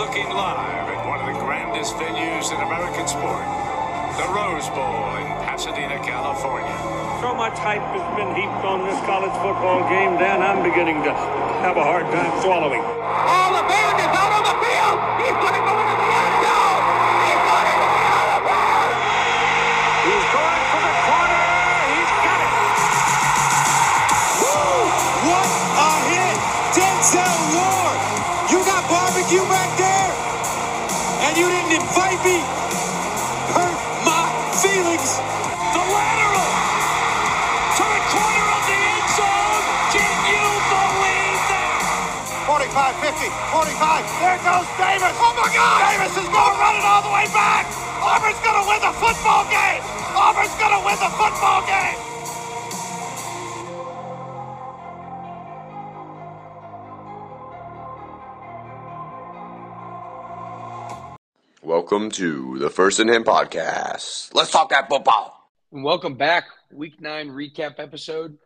looking live at one of the grandest venues in American sport, the Rose Bowl in Pasadena, California. So much hype has been heaped on this college football game, Dan, I'm beginning to have a hard time swallowing. All the band is out on the field. He's going to go into the end zone. You didn't invite me? Hurt my feelings! The lateral to the corner of the end zone. Can you believe that? 45, 50, 45. There goes Davis. Oh my God! Davis is going to run it all the way back. Auburn's going to win the football game. Auburn's going to win the football game. Welcome to the First and Him podcast. Let's talk that football. Welcome back, Week Nine recap episode.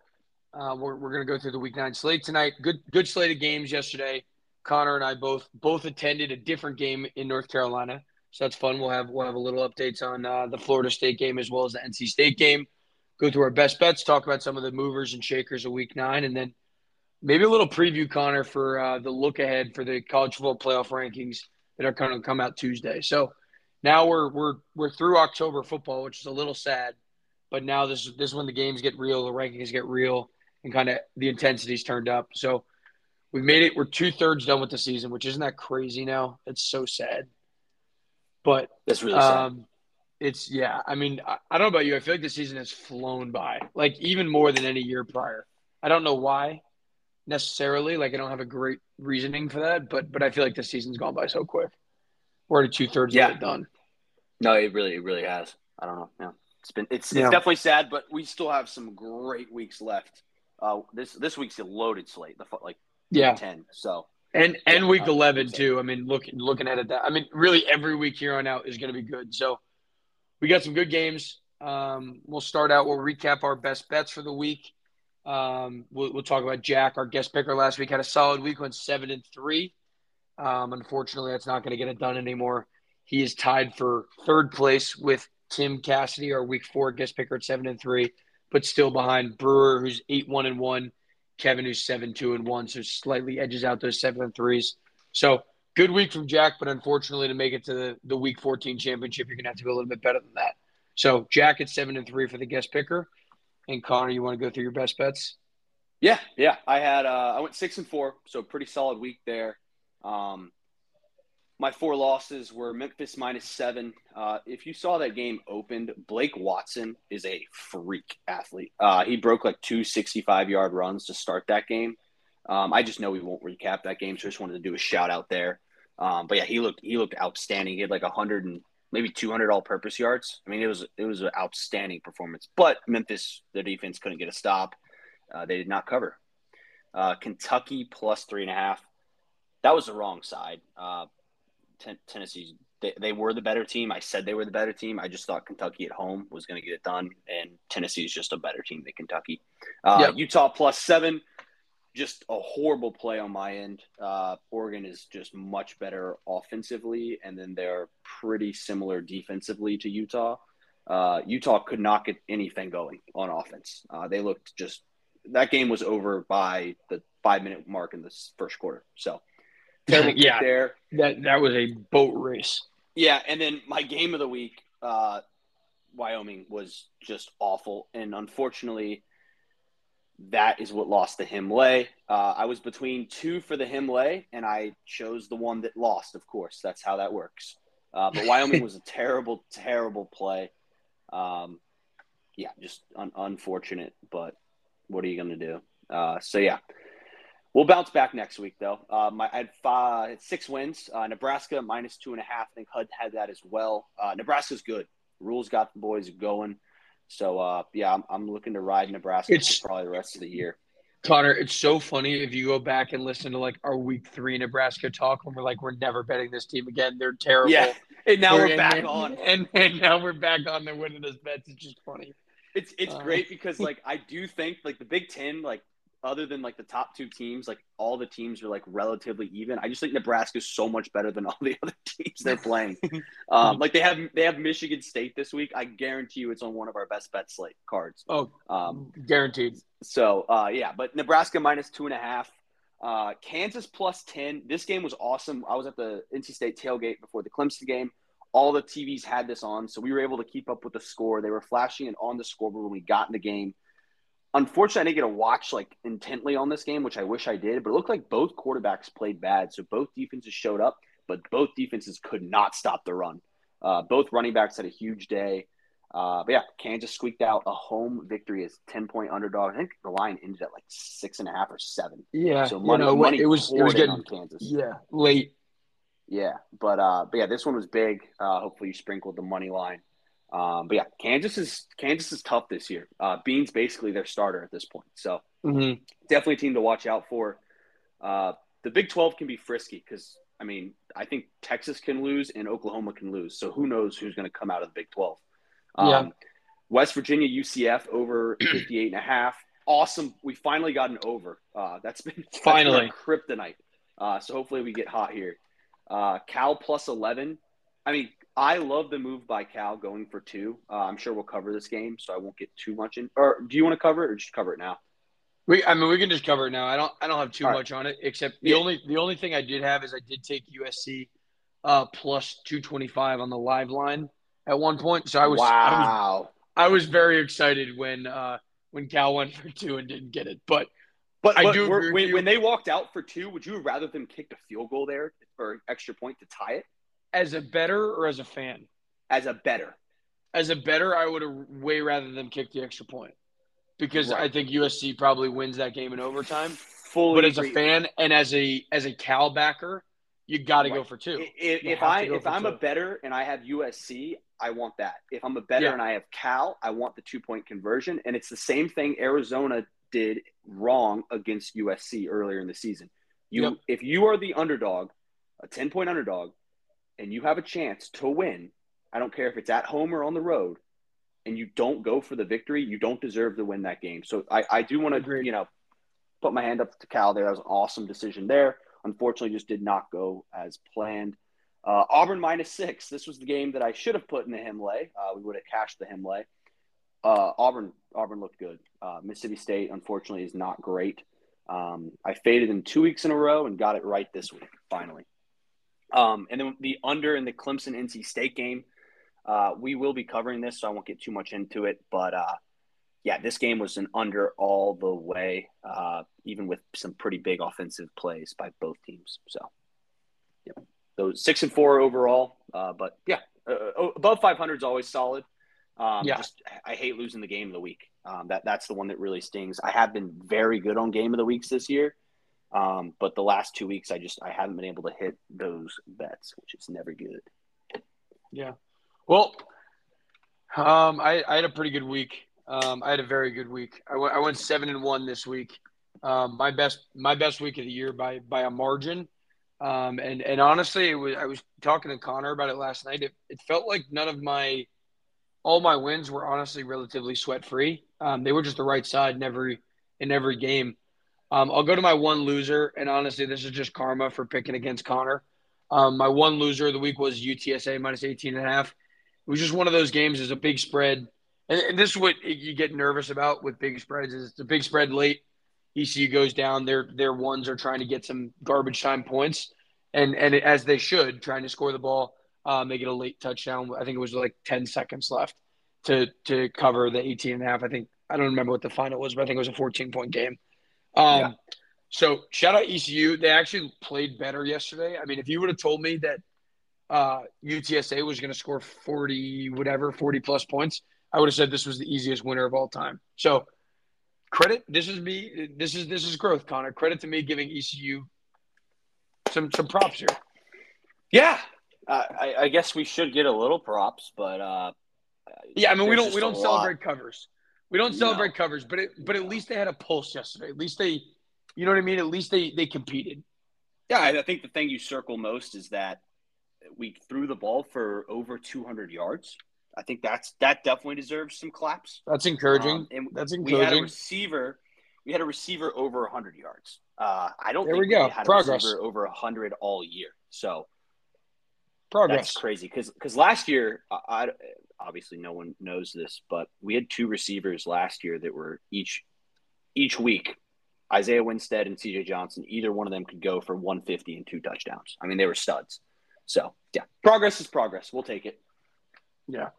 Uh, we're we're gonna go through the Week Nine slate tonight. Good good slate of games yesterday. Conner and I both both attended a different game in North Carolina, so that's fun. We'll have we'll have a little updates on uh, the Florida State game as well as the NC State game. Go through our best bets, talk about some of the movers and shakers of Week Nine, and then maybe a little preview, Conner, for uh, the look ahead for the college football playoff rankings that are going to come out Tuesday. So now we're we're we're through October football, which is a little sad. But now this this is when the games get real, the rankings get real, and kind of the intensity's turned up. So we've made it. We're two thirds done with the season, which isn't that crazy now. It's so sad. But That's really sad. um, it's yeah. I mean, I, I don't know about you. I feel like the season has flown by, like even more than any year prior. I don't know why necessarily. Like I don't have a great reasoning for that, but but I feel like the season's gone by so quick. We're already two thirds Yeah. of it done. No, it really, it really has. I don't know. Yeah, it's been, it's, Yeah. it's definitely sad, but we still have some great weeks left. Uh, this this week's a loaded slate. The like Yeah, ten. So and and Yeah, week eleven too. I mean, looking looking at it, that I mean, really every week here on out is going to be good. So we got some good games. Um, we'll start out. We'll recap our best bets for the week. Um, we'll, we'll talk about Jack, our guest picker last week had a solid week, went seven and three. Um, unfortunately, that's not going to get it done anymore. He is tied for third place with Tim Cassidy, our week four guest picker at seven and three, but still behind Brewer, who's eight one and one, Kevin, who's seven two and one, so slightly edges out those seven and threes. So good week from Jack, but unfortunately, to make it to the, the week fourteen championship, you're going to have to be a little bit better than that. So Jack at seven and three for the guest picker, and Conner, you want to go through your best bets? yeah, yeah. I had uh, I went six and four, so pretty solid week there. Um, my four losses were Memphis minus seven. Uh, if you saw that game opened, Blake Watson is a freak athlete. Uh, he broke like two 65 yard runs to start that game. Um, I just know we won't recap that game, so I just wanted to do a shout out there. Um, but yeah, he looked he looked outstanding. He had like hundred and maybe 200 all purpose yards. I mean, it was it was an outstanding performance. But Memphis, their defense couldn't get a stop. Uh, they did not cover. Uh, Kentucky plus three and a half. That was the wrong side. Uh, ten- Tennessee, they, they were the better team. I said they were the better team. I just thought Kentucky at home was going to get it done, and Tennessee is just a better team than Kentucky. Uh, Yep. Utah plus seven. Just a horrible play on my end. Uh, Oregon is just much better offensively, and then they're pretty similar defensively to Utah. Uh, Utah could not get anything going on offense. Uh, they looked just that game was over by the five minute mark in the first quarter. So terrible Yeah. there. That that was a boat race. Yeah, and then my game of the week, uh, Wyoming was just awful, and unfortunately, that is what lost the Himlay. Uh, I was between two for the Himlay, and I chose the one that lost. Of course, that's how that works. Uh, but Wyoming was a terrible, terrible play. Um, yeah, just un- unfortunate. But what are you going to do? Uh, so yeah, we'll bounce back next week though. Uh, my I had five, six wins. Uh, Nebraska minus two and a half. I think HUD had that as well. Uh, Nebraska's good. Rhule's got the boys going. So uh, yeah, I'm, I'm looking to ride Nebraska It's- for probably the rest of the year. Conner, it's so funny if you go back and listen to like our week three Nebraska talk when we're like, we're never betting this team again. They're terrible. Yeah, and now we're and- back and- on. And, and now we're back on. They're winning us bets. It's just funny. It's it's Uh, great because like I do think like the Big Ten like other than like the top two teams, like all the teams are like relatively even. I just think Nebraska's so much better than all the other teams they're playing. um, like they have they have Michigan State this week. I guarantee you, it's on one of our best bet slate cards. Oh, Um, guaranteed. so uh, yeah, but Nebraska minus two and a half. Uh, Kansas plus ten. This game was awesome. I was at the NC State tailgate before the Clemson game. All the TVs had this on, so we were able to keep up with the score. They were flashing it on the scoreboard when we got in the game. Unfortunately, I didn't get to watch like intently on this game, which I wish I did. But it looked like both quarterbacks played bad, so both defenses showed up, but both defenses could not stop the run. Uh, both running backs had a huge day. Uh, but yeah, Kansas squeaked out a home victory as ten point underdog. I think the line ended at like six and a half or seven. Yeah, So you money, know, money it was it was getting Kansas. yeah late. Yeah, but uh, but yeah, this one was big. Uh, hopefully, you sprinkled the money line. Um, but yeah, Kansas is Kansas is tough this year. Uh, Bean's basically their starter at this point, so Mm-hmm. definitely a team to watch out for. Uh, the Big Twelve can be frisky because I mean I think Texas can lose and Oklahoma can lose. So who knows who's going to come out of the Big Twelve? Um, Yeah. West Virginia UCF over 58 and a half. Awesome. We finally got an over. Uh, that's been that's been Finally. kryptonite. Uh, so hopefully we get hot here. Uh, Cal plus 11. I mean, I love the move by Cal going for two. Uh, I'm sure we'll cover this game, so I won't get too much in. Or do you want to cover it, or just cover it now? We, I mean, we can just cover it now. I don't, I don't have too All right. much on it, except the Yeah. only, the only thing I did have is I did take USC uh, plus two twenty five on the live line at one point. So I was, I was, wow. I was very excited when, uh, when Cal went for two and didn't get it. But But, I do were- agree with when, when they walked out for two, would you rather them kicked a field goal there or extra point to tie it as a better or as a fan, as a better? as a better, I would have way rather them kick the extra point because I think USC probably wins that game in overtime. Fully But as a fan and as a as a Cal backer, you got to go for two. If, if I if I'm a better and I have USC, I want that. If I'm a better Yeah. and I have Cal, I want the two point conversion. And it's the same thing Arizona did wrong against USC earlier in the season. You Yep. if you are the underdog, a ten point underdog, and you have a chance to win, I don't care if it's at home or on the road, and you don't go for the victory, you don't deserve to win that game. So I, I do want to you know put my hand up to Cal there. That was an awesome decision there. Unfortunately, just did not go as planned. Uh, Auburn minus six. This was the game that I should have put in the Himlay. Uh, we would have cashed the Himlay. Uh, Auburn, Auburn looked good. Uh, Mississippi State, unfortunately, is not great. Um, I faded them two weeks in a row and got it right this week, finally. Um, and then the under in the Clemson NC State game. Uh, we will be covering this, so I won't get too much into it. But uh, yeah, this game was an under all the way, uh, even with some pretty big offensive plays by both teams. So, yep. those six and four overall. Uh, but yeah, uh, above 500 is always solid. Um, Yeah. Just, I hate losing the game of the week. Um, that that's the one that really stings. I have been very good on game of the weeks this year, um, but the last two weeks I just I haven't been able to hit those bets, which is never good. Yeah. Well, um, I, I had a pretty good week. Um, I had a very good week. I went, went seven and one this week. Um, my best my best week of the year by by a margin. Um, and and honestly, it was I was talking to Conner about it last night. It, it felt like none of my all my wins were honestly relatively sweat free. Um, they were just the right side in every in every game. Um, I'll go to my one loser, and honestly, this is just karma for picking against Conner. Um, my one loser of the week was UTSA minus 18 and a half. It was just one of those games. It's a big spread. And, and this is what you get nervous about with big spreads is it's a big spread late. ECU goes down. Their their ones are trying to get some garbage time points, and and as they should, trying to score the ball. Um, they get a late touchdown. I think it was like 10 seconds left to to cover the 18 and a half. I think I don't remember what the final was, but I think it was a 14 point game. Um, Yeah. So shout out ECU. They actually played better yesterday. I mean, if you would have told me that uh, UTSA was going to score 40, whatever, 40 plus points, I would have said this was the easiest winner of all time. So credit. This is me. This is this is growth, Conner. Credit to me giving ECU some some props here. Yeah, uh, I, I guess we should get a little props, but uh, Yeah, I mean we don't we don't lot. celebrate covers. We don't No. celebrate covers, but it but at least they had a pulse yesterday. At least they, you know what I mean. At least they they competed. Yeah, I think the thing you circle most is that we threw the ball for over 200 yards. I think that's that definitely deserves some claps. That's encouraging. Um, and That's we had a receiver. We had a receiver over 100 yards. Uh, I don't There think we go. had Progress. a receiver over 100 all year. So Progress. that's crazy because because last year, I obviously no one knows this, but we had two receivers last year that were each each week. Isaiah Winstead and CJ Johnson, either one of them could go for 150 and two touchdowns. I mean, they were studs. So yeah, progress is progress. We'll take it. Yeah.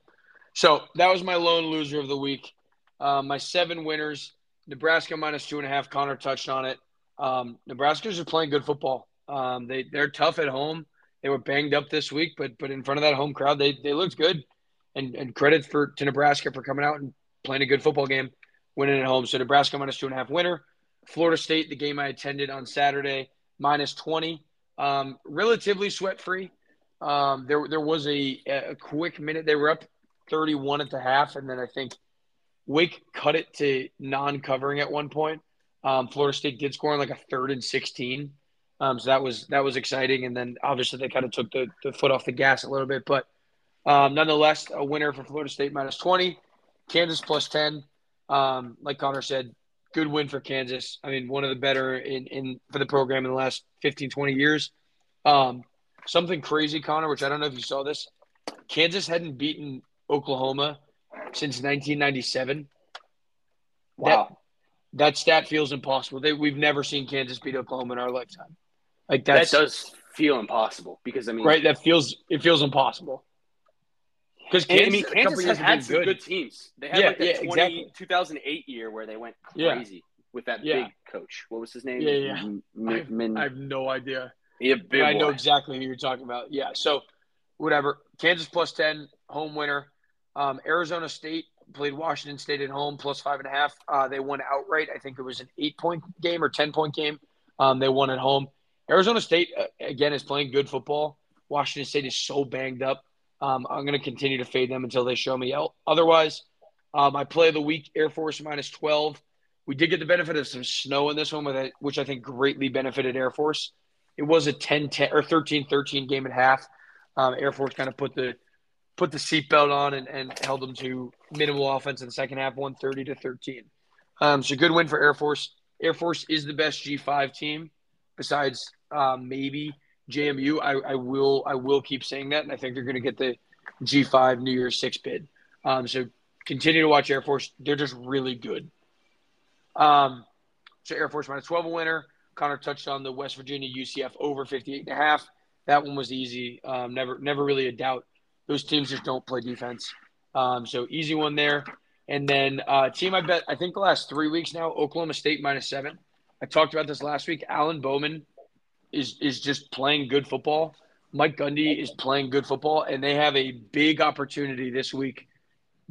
So that was my lone loser of the week. Um, my seven winners: Nebraska minus two and a half. Conner touched on it. Um, Nebraska's are playing good football. Um, they they're tough at home. They were banged up this week, but but in front of that home crowd, they they looked good. And and credit for to Nebraska for coming out and playing a good football game, winning at home. So Nebraska minus two and a half winner. Florida State, the game I attended on Saturday, minus twenty. Um, relatively sweat free. Um, there there was a a quick minute they were up 31 at the half, and then I think Wake cut it to non-covering at one point. Um, Florida State did score on like a third and 16, um, so that was that was exciting. And then obviously they kind of took the, the foot off the gas a little bit, but um, nonetheless, a winner for Florida State minus 20, Kansas plus 10. Um, like Conner said, good win for Kansas. I mean, one of the better in, in for the program in the last 15, 20 years. Um, something crazy, Conner, which I don't know if you saw this. Kansas hadn't beaten Oklahoma since 1997. Wow. That, that stat feels impossible. They, we've never seen Kansas beat Oklahoma in our lifetime. Like that does feel impossible because I mean, right. That feels it feels impossible. Because Kansas, I mean, Kansas has had some good. teams. They had Yeah, like the yeah, 20, exactly. 2008 year where they went Yeah. crazy with that Yeah. big coach. What was his name? Yeah, yeah. M- I, Min- I have no idea. yeah, big I know exactly who you're talking about. Yeah. So, whatever. Kansas plus 10, home winner. Um, Arizona State played Washington State at home, plus five and a half. Uh, they won outright. I think it was an eight point game or 10 point game. Um, they won at home. Arizona State, uh, again, is playing good football. Washington State is so banged up. Um, I'm going to continue to fade them until they show me out. Otherwise, um, my play the week, Air Force minus 12. We did get the benefit of some snow in this one, with it, which I think greatly benefited Air Force. It was a 10-10 or 13-13 game at half. Um, Air Force kind of put the put the seatbelt on and, and held them to minimal offense in the second half, 130 to 13. Um, so good win for Air Force. Air Force is the best G5 team besides um, maybe JMU. I, I will I will keep saying that, and I think they're going to get the G5 New Year's Six bid. Um, so continue to watch Air Force. They're just really good. Um, so Air Force minus 12 a winner. Conner touched on the West Virginia UCF over 58 and a half. That one was easy. Um, never never really a doubt. Those teams just don't play defense. Um, so easy one there. And then uh, team I bet I think the last three weeks now Oklahoma State minus seven. I talked about this last week. Alan Bowman is is just playing good football. Mike Gundy is playing good football, and they have a big opportunity this week,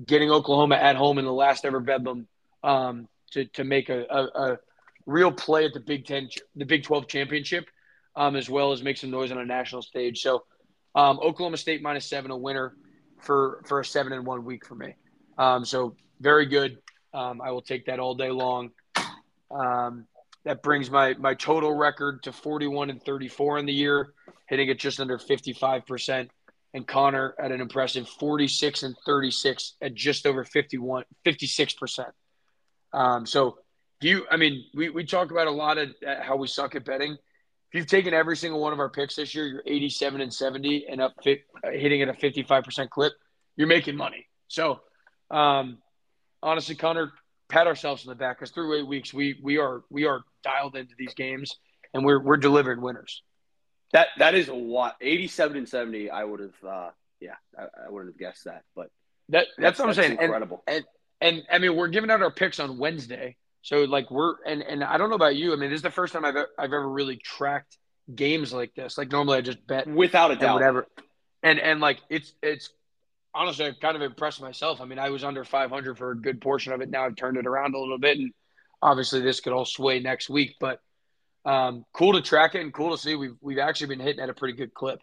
getting Oklahoma at home in the last ever bedlam um, to to make a, a, a real play at the Big Ten, the Big Twelve championship, um, as well as make some noise on a national stage. So, um, Oklahoma State minus seven, a winner for for a seven and one week for me. Um, so very good. Um, I will take that all day long. That brings my my total record to 41 and 34 in the year, hitting it just under 55%. And Conner at an impressive 46 and 36 at just over 51, 56%. Um, so do you, I mean, we, we talk about a lot of uh, how we suck at betting. If you've taken every single one of our picks this year, you're 87 and 70 and up fit, uh, hitting at a 55% clip, you're making money. So, um, honestly, Conner, pat ourselves on the back because through eight weeks, we we are we are dialed into these games and we're we're delivering winners. That that is a lot. Eighty-seven and seventy. I would have. Uh, yeah, I, I wouldn't have guessed that. But That that's, what I'm saying. Incredible. and and I mean, we're giving out our picks on Wednesday, so like we're and and I don't know about you. I mean, this is the first time I've I've ever really tracked games like this. Like normally I just bet Without a doubt. whatever, and and like it's it's honestly I've kind of impressed myself. I mean, I was under 500 for a good portion of it. Now I've turned it around a little bit, and obviously this could all sway next week, but. Um, cool to track it and cool to see we've we've actually been hitting at a pretty good clip.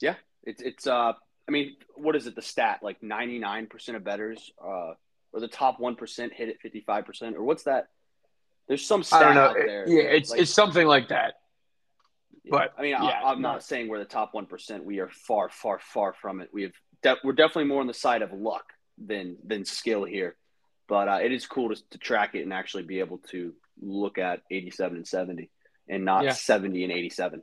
Yeah, it's it's. Uh, I mean, what is it? The stat like ninety-nine percent of betters, uh, or the top one percent hit at fifty-five percent, or what's that? There's some stat I don't know. out there. Yeah, it's like- it's something like that. But, I mean, yeah, I, I'm no. not saying we're the top one percent. We are far, far, far from it. We have de- we're definitely more on the side of luck than than skill here. but uh, it is cool to, to track it and actually be able to look at 87 and 70 and not Yeah. 70 and 87.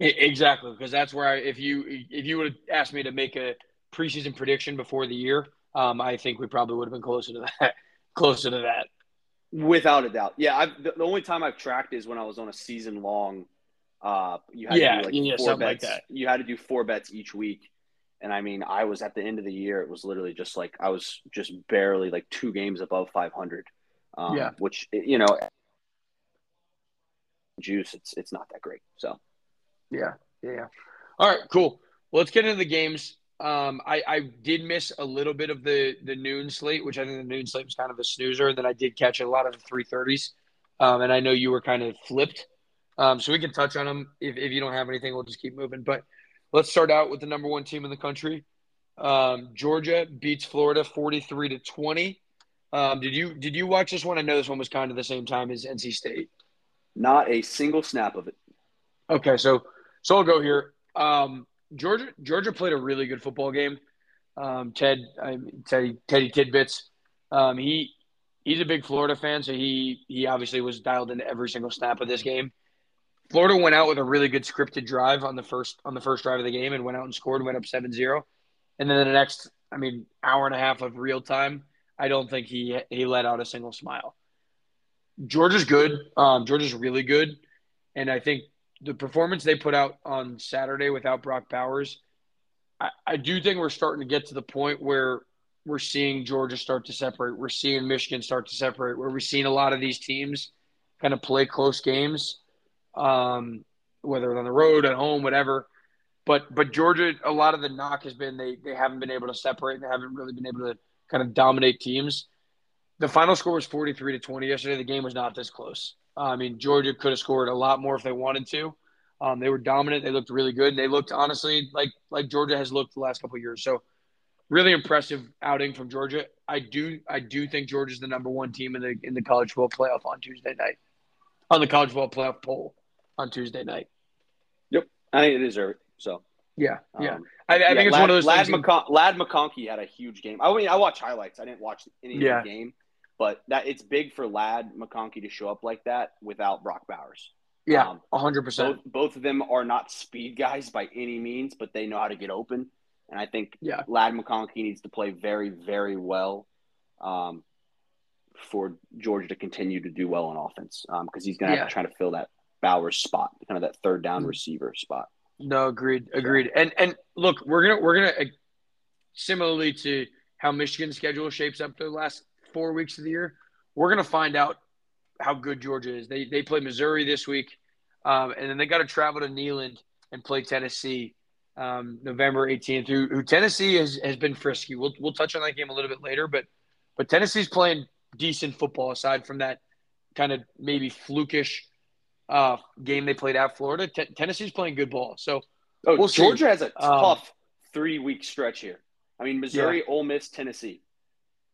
E- Exactly, because that's where I, if you if you would have asked me to make a preseason prediction before the year, um, I think we probably would have been closer to that. closer to that. Without a doubt. Yeah, I've, the, the only time I've tracked is when I was on a season long. Uh, you had Yeah, to do like yeah, four something like bets. that. You had to do four bets each week, and I mean, I was at the end of the year. It was literally just like I was just barely like two games above 500. Um, Yeah. which you know, juice. It's it's not that great. So Yeah, yeah. All right, cool. Well, let's get into the games. Um, I, I did miss a little bit of the the noon slate, which I think the noon slate was kind of a snoozer. And then I did catch a lot of the three thirties, um, and I know you were kind of flipped. Um, so we can touch on them. If, if you don't have anything, we'll just keep moving. But let's start out with the number one team in the country. Um, Georgia beats Florida forty three to twenty. Um, did you did you watch this one? I know this one was kind of the same time as NC State. not a single snap of it. Okay, so so I'll go here. Um, Georgia Georgia played a really good football game. Um, Ted I, Teddy Teddy Tidbits. Um, he he's a big Florida fan, so he he obviously was dialed into every single snap of this game. Florida went out with a really good scripted drive on the first on the first drive of the game and went out and scored, and went up 7-0. And then the next, I mean, hour and a half of real time, I don't think he he let out a single smile. Georgia's good. Um, Georgia's really good, and I think the performance they put out on Saturday without Brock Bowers, I, I do think we're starting to get to the point where we're seeing Georgia start to separate. We're seeing Michigan start to separate. Where we're seeing a lot of these teams kind of play close games, um, whether on the road, at home, whatever. But but Georgia, a lot of the knock has been they they haven't been able to separate. They haven't really been able to kind of dominate teams. The final score was forty three to twenty yesterday. The game was not this close. Uh, I mean, Georgia could have scored a lot more if they wanted to. Um, they were dominant. They looked really good. They looked honestly like like Georgia has looked the last couple years. So really impressive outing from Georgia. I do I do think Georgia's the number one team in the in the college football playoff on Tuesday night. On the college football playoff poll on Tuesday night. Yep, I think they deserve it. So Yeah, yeah. um, I, I yeah, think it's Lad, one of those Lad, things. McCon- Lad McConkey had a huge game. I mean, I watch highlights. I didn't watch any Yeah. of the game, but that it's big for Lad McConkey to show up like that without Brock Bowers. yeah, um, hundred percent. Both both of them are not speed guys by any means, but they know how to get open. And I think Yeah. Lad McConkey needs to play very, very well um, for Georgia to continue to do well on offense because he's going to Yeah. have to try to fill that Bowers spot, kind of that third down Mm. receiver spot. No, agreed, agreed. And and look, we're gonna we're gonna uh, similarly to how Michigan's schedule shapes up the last four weeks of the year, we're gonna find out how good Georgia is. They they play Missouri this week, um, and then they got to travel to Neyland and play Tennessee um, November 18th. Who, who Tennessee has, has been frisky. We'll we'll touch on that game a little bit later, but but Tennessee's playing decent football aside from that kind of maybe flukish uh, game they played at Florida. T- Tennessee's playing good ball. So Oh, We'll see. Georgia has a Um, tough three week stretch here. I mean, Missouri, Ole Miss, Tennessee.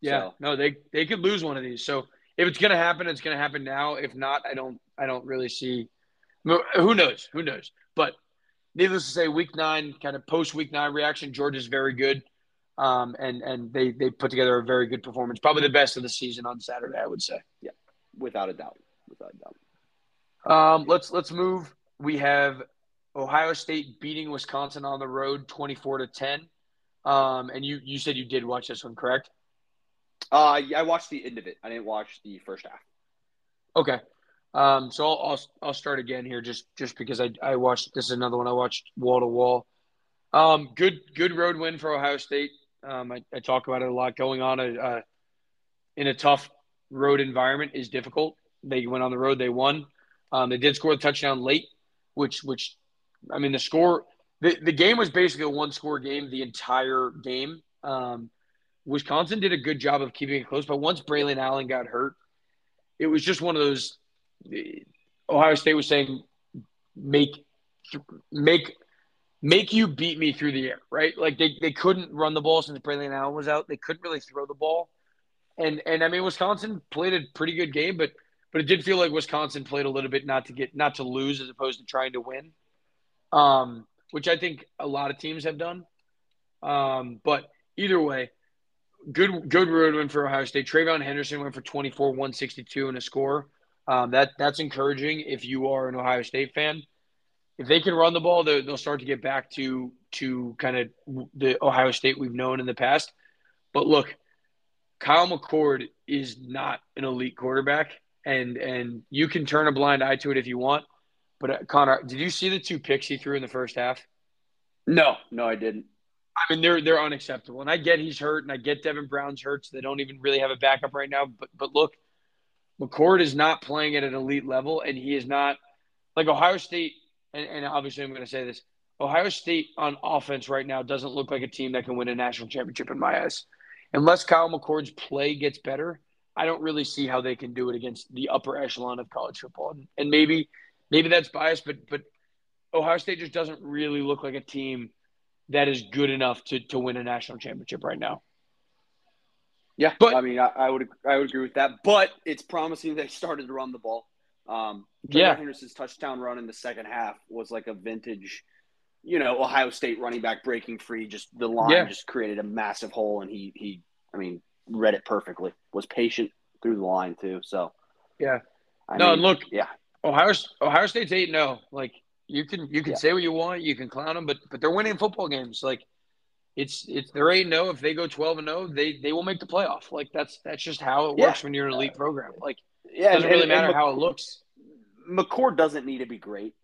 yeah, So- no, they they could lose one of these. So if it's gonna happen, it's gonna happen now. If not, I don't I don't really see. Who knows? Who knows? But needless to say, week nine, kind of post week nine reaction, Georgia's very good. Um, and and they they put together a very good performance, probably the best of the season on Saturday, I would say. Yeah, without a doubt. Without a doubt. Um, let's let's move. We have Ohio State beating Wisconsin on the road, twenty four to ten. Um, and you you said you did watch this one, correct? Uh, yeah, I watched the end of it. I didn't watch the first half. Okay. Um, so I'll, I'll I'll start again here, just just because I I watched this is another one I watched wall to wall. Um, good good road win for Ohio State. Um, I, I talk about it a lot. Going on a uh, in a tough road environment is difficult. They went on the road, they won. Um, they did score a touchdown late, which which I mean the score the, the game was basically a one score game the entire game. Um, Wisconsin did a good job of keeping it close, but once Braylon Allen got hurt, it was just one of those. Ohio State was saying, "Make, make, make you beat me through the air." Right? Like they, they couldn't run the ball since Braylon Allen was out. They couldn't really throw the ball, and and I mean Wisconsin played a pretty good game, but but it did feel like Wisconsin played a little bit not to get not to lose as opposed to trying to win, um, which I think a lot of teams have done. Um, but either way, good good road win for Ohio State. TreVeyon Henderson went for 24, 162 and a score. Um, that that's encouraging if you are an Ohio State fan. If they can run the ball, they'll start to get back to to kind of the Ohio State we've known in the past. But look, Kyle McCord is not an elite quarterback, and and you can turn a blind eye to it if you want. But uh, Conner, did you see the two picks he threw in the first half? No, no, I didn't. I mean, they're they're unacceptable. And I get he's hurt, and I get Devin Brown's hurt, so they don't even really have a backup right now. But but look, McCord is not playing at an elite level, and he is not like Ohio State. And, and obviously, I'm going to say this: Ohio State on offense right now doesn't look like a team that can win a national championship in my eyes. Unless Kyle McCord's play gets better, I don't really see how they can do it against the upper echelon of college football. And, and maybe maybe that's biased, but but Ohio State just doesn't really look like a team that is good enough to to win a national championship right now. Yeah, but I mean, I, I would I would agree with that. But it's promising they started to run the ball. Um, yeah, Henderson's touchdown run in the second half was like a vintage, you know, Ohio State running back breaking free. Just the line yeah. just created a massive hole, and he he, I mean, read it perfectly. Was patient through the line too. So yeah, I no, mean, look, yeah, Ohio Ohio State's eight. No, oh. like you can you can yeah. say what you want, you can clown them, but but they're winning football games. Like it's it's they're eight no. Oh. If they go twelve and no, they they will make the playoff. Like that's that's just how it works yeah. when you're an elite program. Like yeah, it doesn't and, really matter how it looks. McCord doesn't need to be great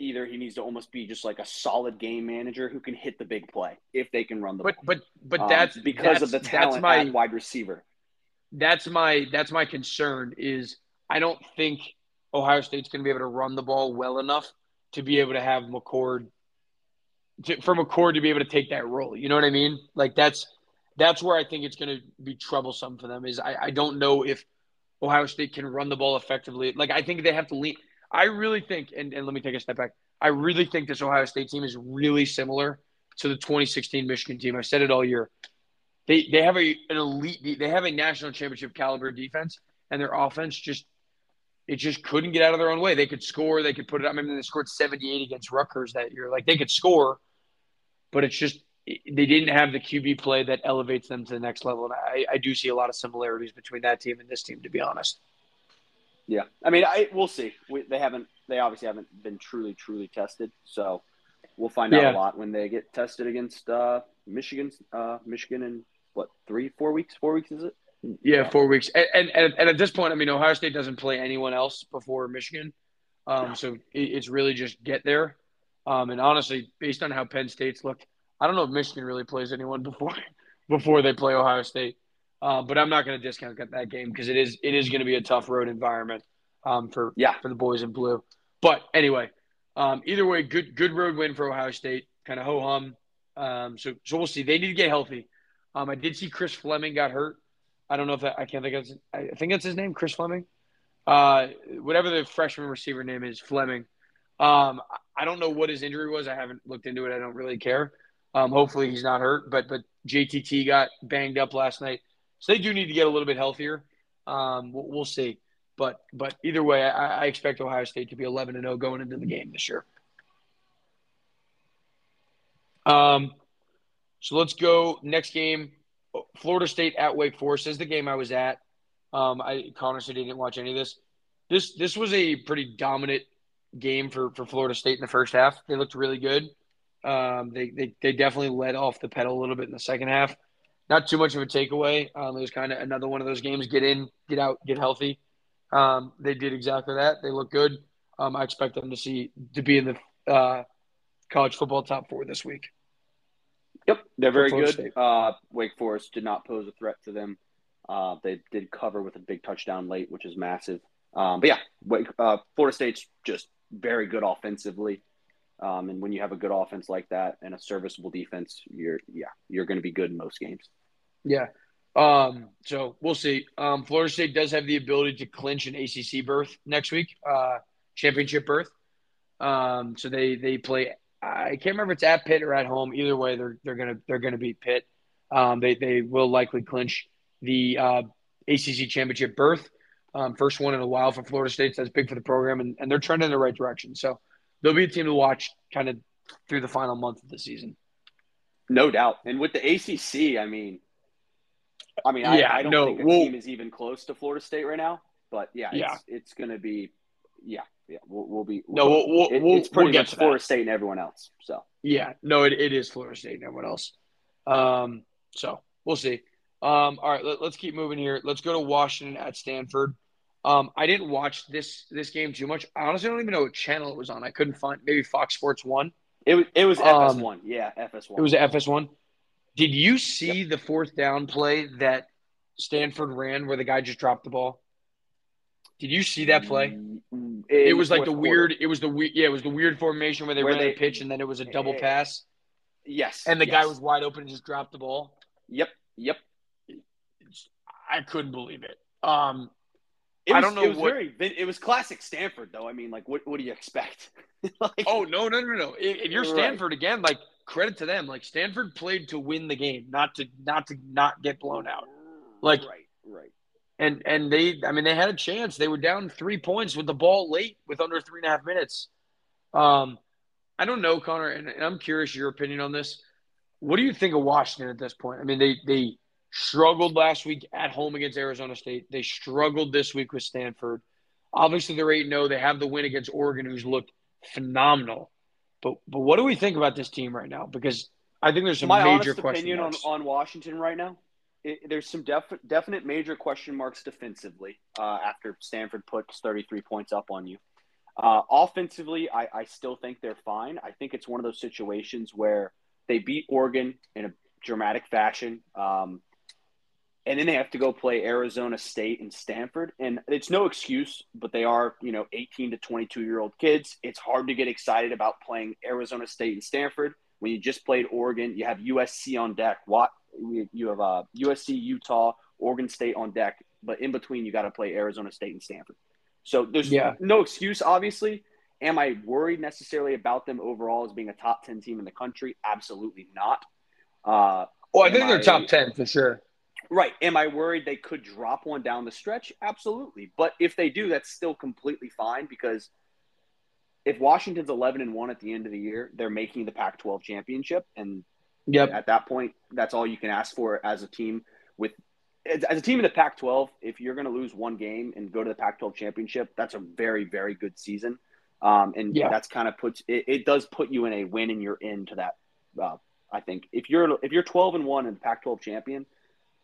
either. He needs to almost be just like a solid game manager who can hit the big play if they can run the but, ball. But but um, that's because that's, of the talent my, at wide receiver. That's my that's my concern is I don't think Ohio State's going to be able to run the ball well enough to be able to have McCord to, for McCord to be able to take that role. You know what I mean? Like that's that's where I think it's going to be troublesome for them. Is I, I don't know if Ohio State can run the ball effectively. Like I think they have to lean. I really think, and, and let me take a step back. I really think this Ohio State team is really similar to the 2016 Michigan team. I said it all year. They they have a an elite. They have a national championship caliber defense, and their offense just it just couldn't get out of their own way. They could score, they could put it. I mean, they scored 78 against Rutgers that year. Like they could score, but it's just they didn't have the QB play that elevates them to the next level. And I, I do see a lot of similarities between that team and this team, to be honest. Yeah, I mean, I we'll see. We, they haven't, they obviously haven't been truly, truly tested. So we'll find out yeah. a lot when they get tested against uh, Michigan, uh, Michigan in what three, four weeks? Four weeks is it? Yeah, four weeks. And, and, and at this point, I mean, Ohio State doesn't play anyone else before Michigan. Um, so it's really just get there. Um, and honestly, based on how Penn State's looked, I don't know if Michigan really plays anyone before before they play Ohio State. Uh, but I'm not going to discount that game because it is it is going to be a tough road environment um, for yeah for the boys in blue. But anyway, um, either way, good good road win for Ohio State. Kind of ho hum. Um, so so we'll see. They need to get healthy. Um, I did see Chris Fleming got hurt. I don't know if that, I can't think of. His, I think that's his name, Chris Fleming. Uh, whatever the freshman receiver name is, Fleming. Um, I don't know what his injury was. I haven't looked into it. I don't really care. Um, hopefully he's not hurt. But but JTT got banged up last night, so they do need to get a little bit healthier. Um, we'll, we'll see. But but either way, I, I expect Ohio State to be 11 and 0 going into the game this year. Um, so let's go next game. Florida State at Wake Forest is the game I was at. Um, I honestly didn't watch any of this. This this was a pretty dominant game for, for Florida State in the first half. They looked really good. Um, they, they they definitely led off the pedal a little bit in the second half. Not too much of a takeaway. Um, it was kind of another one of those games: get in, get out, get healthy. Um, they did exactly that. They look good. Um, I expect them to see to be in the uh, college football top four this week. Yep, they're very good. Uh, Wake Forest did not pose a threat to them. Uh, they did cover with a big touchdown late, which is massive. Um, but yeah, Wake, uh, Florida State's just very good offensively. Um, and when you have a good offense like that and a serviceable defense, you're yeah, you're going to be good in most games. Yeah. Um, so we'll see. Um, Florida State does have the ability to clinch an ACC berth next week, uh, championship berth. Um, so they they play I can't remember if it's at Pitt or at home. Either way, they're they're gonna they're gonna beat Pitt. Um, they they will likely clinch the uh, ACC championship berth. Um, first one in a while for Florida State. So that's big for the program, and, and they're trending in the right direction. So they'll be a team to watch kind of through the final month of the season. No doubt. And with the ACC, I mean, I mean, I, Yeah, I don't no, think a we'll- team is even close to Florida State right now. But yeah, Yeah. it's, it's going to be, yeah, yeah, we'll, we'll be. No, we'll we'll, it- we'll, it's pretty much Florida. State and everyone else. So Yeah, no, it, it is Florida State and everyone else. Um, so we'll see. Um, all right, let, us keep moving here. Let's go to Washington at Stanford. Um, I didn't watch this this game too much. I honestly don't even know what channel it was on. I couldn't find maybe Fox Sports One. it was it was Um, FS1. Yeah, FS1. It was FS1. Did you see the fourth down play that Stanford ran where the guy just dropped the ball? Did you see that play? In It was like the fourth weird. quarter. It was the weird. Yeah, it was the weird formation where they Where ran they- a pitch and then it was a double Eh, pass, Yes, and the yes. guy was wide open and just dropped the ball. Yep, yep. I couldn't believe it. Um, It I was, don't know It was what- very. It was classic Stanford, though. I mean, like, what what do you expect? like, oh no, no, no, no! If, if you're Right. Stanford again, like credit to them. Like Stanford played to win the game, not to not to not get blown out. Like right, right. and and they, I mean, they had a chance. They were down three points with the ball late, with under three and a half minutes. Um, I don't know, Conner, and, and I'm curious your opinion on this. What do you think of Washington at this point? I mean, they they struggled last week at home against Arizona State. They struggled this week with Stanford. Obviously, they're eight zero. They have the win against Oregon, who's looked phenomenal. But but what do we think about this team right now? Because I think there's some My major honest question opinion on, marks. on Washington right now, it, there's some def- definite major question marks defensively uh, after Stanford puts 33 points up on you. Uh, offensively, I, I still think they're fine. I think it's one of those situations where they beat Oregon in a dramatic fashion. Um, and then they have to go play Arizona State and Stanford. And it's no excuse, but they are, you know, 18 to 22 year old kids. It's hard to get excited about playing Arizona State and Stanford when you just played Oregon. You have USC on deck. What you have uh, USC, Utah, Oregon State on deck, but in between you got to play Arizona State and Stanford. So there's Yeah. no excuse, obviously. Am I worried necessarily about them overall as being a top 10 team in the country? Absolutely not. Uh, well, I think they're top ten for sure. Right. Am I worried they could drop one down the stretch? Absolutely. But if they do, that's still completely fine because if Washington's 11 and 1 at the end of the year, they're making the Pac 12 championship. And Yep. at that point, that's all you can ask for as a team with. As a team in the Pac 12, if you're going to lose one game and go to the Pac 12 championship, that's a very, very good season. Um, and Yeah. that's kind of puts it, it does put you in a win and you're into that. Uh, I think if you're if you're 12 and one and Pac 12 champion,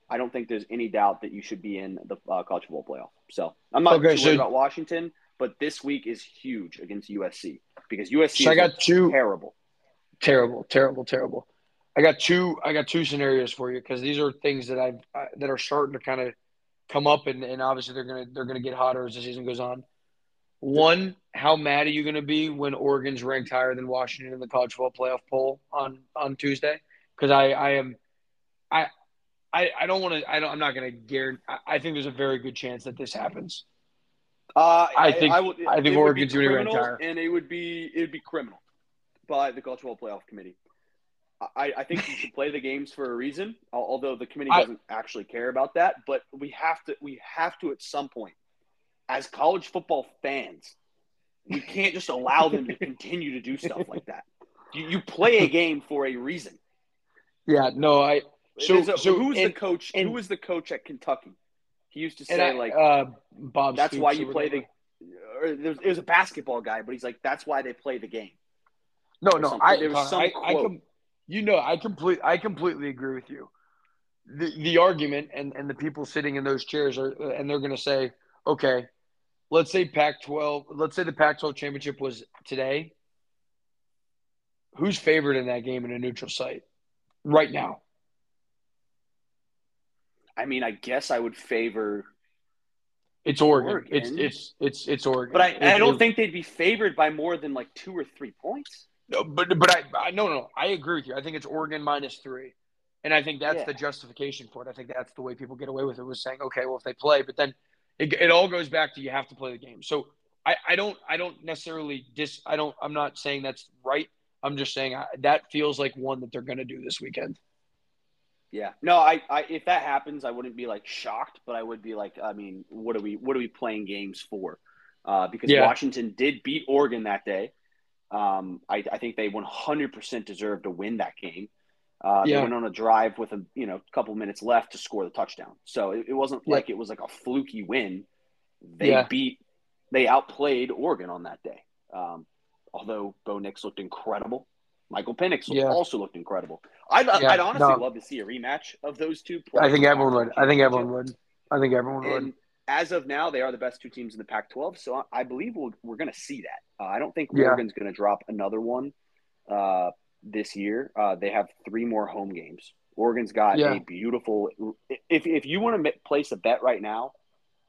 I don't think there's any doubt that you should be in the uh, college football playoff. So I'm not Okay, too so- worried about Washington, but this week is huge against USC because USC So I got two terrible. terrible, terrible, terrible. I got two. I got two scenarios for you because these are things that I've uh, that are starting to kind of come up, and, and obviously they're gonna they're gonna get hotter as the season goes on. One, how mad are you going to be when Oregon's ranked higher than Washington in the college football playoff poll on on Tuesday? Because I I am I I, I don't want to. I don't. I'm not going to guarantee. I, I think there's a very good chance that this happens. Uh, I think- would, I think it would be Oregon's gonna be ranked and it would be it would be criminal by the college football playoff committee. I, I think you should play the games for a reason, although the committee doesn't actually care about that. But we have to we have to at some point, as college football fans, we can't just allow them to continue to do stuff like that. You, you play a game for a reason. Yeah. No. I. So- a- so- who's the coach? and- who was the coach at Kentucky? He used to say I, like uh, Bob. that's Stoops why you play the. Or there's, it was a basketball guy, but he's like, that's why they play the game. No, or no, something. I, There was some I, I quote. com- you know, I complete, I completely agree with you. The the argument and and the people sitting in those chairs are, and they're going to say, okay, let's say Pac-12, let's say the Pac-12 championship was today. Who's favored in that game in a neutral site right now? I mean, I guess I would favor, It's Oregon. Oregon. It's it's it's it's Oregon. but I, It- I don't it- think they'd be favored by more than like two or three points. No, but but I, I no no I agree with you. I think it's Oregon minus three, and I think that's Yeah. the justification for it. I think that's the way people get away with it was saying, okay, well if they play, but then it, it all goes back to you have to play the game. So I, I don't I don't necessarily dis I don't I'm not saying that's right. I'm just saying I, that feels like one that they're going to do this weekend. Yeah. No, I, I if that happens, I wouldn't be like shocked, but I would be like, I mean, what are we what are we playing games for? Uh, because Yeah. Washington did beat Oregon that day. Um, I, I think they 100% deserve to win that game. Uh, Yeah. They went on a drive with a you know couple minutes left to score the touchdown. So it, it wasn't Yeah. like it was like a fluky win. They Yeah. beat, they outplayed Oregon on that day. Um, although Bo Nix looked incredible, Michael Penix Yeah. also looked incredible. I'd, Yeah, I'd honestly no. love to see a rematch of those two. I think everyone would. I think everyone would. I think everyone would. As of now, they are the best two teams in the Pac-12. So I, I believe we'll, we're going to see that. Uh, I don't think Yeah. Oregon's going to drop another one uh, this year. Uh, they have three more home games. Oregon's got Yeah. a beautiful. If if you want to place a bet right now,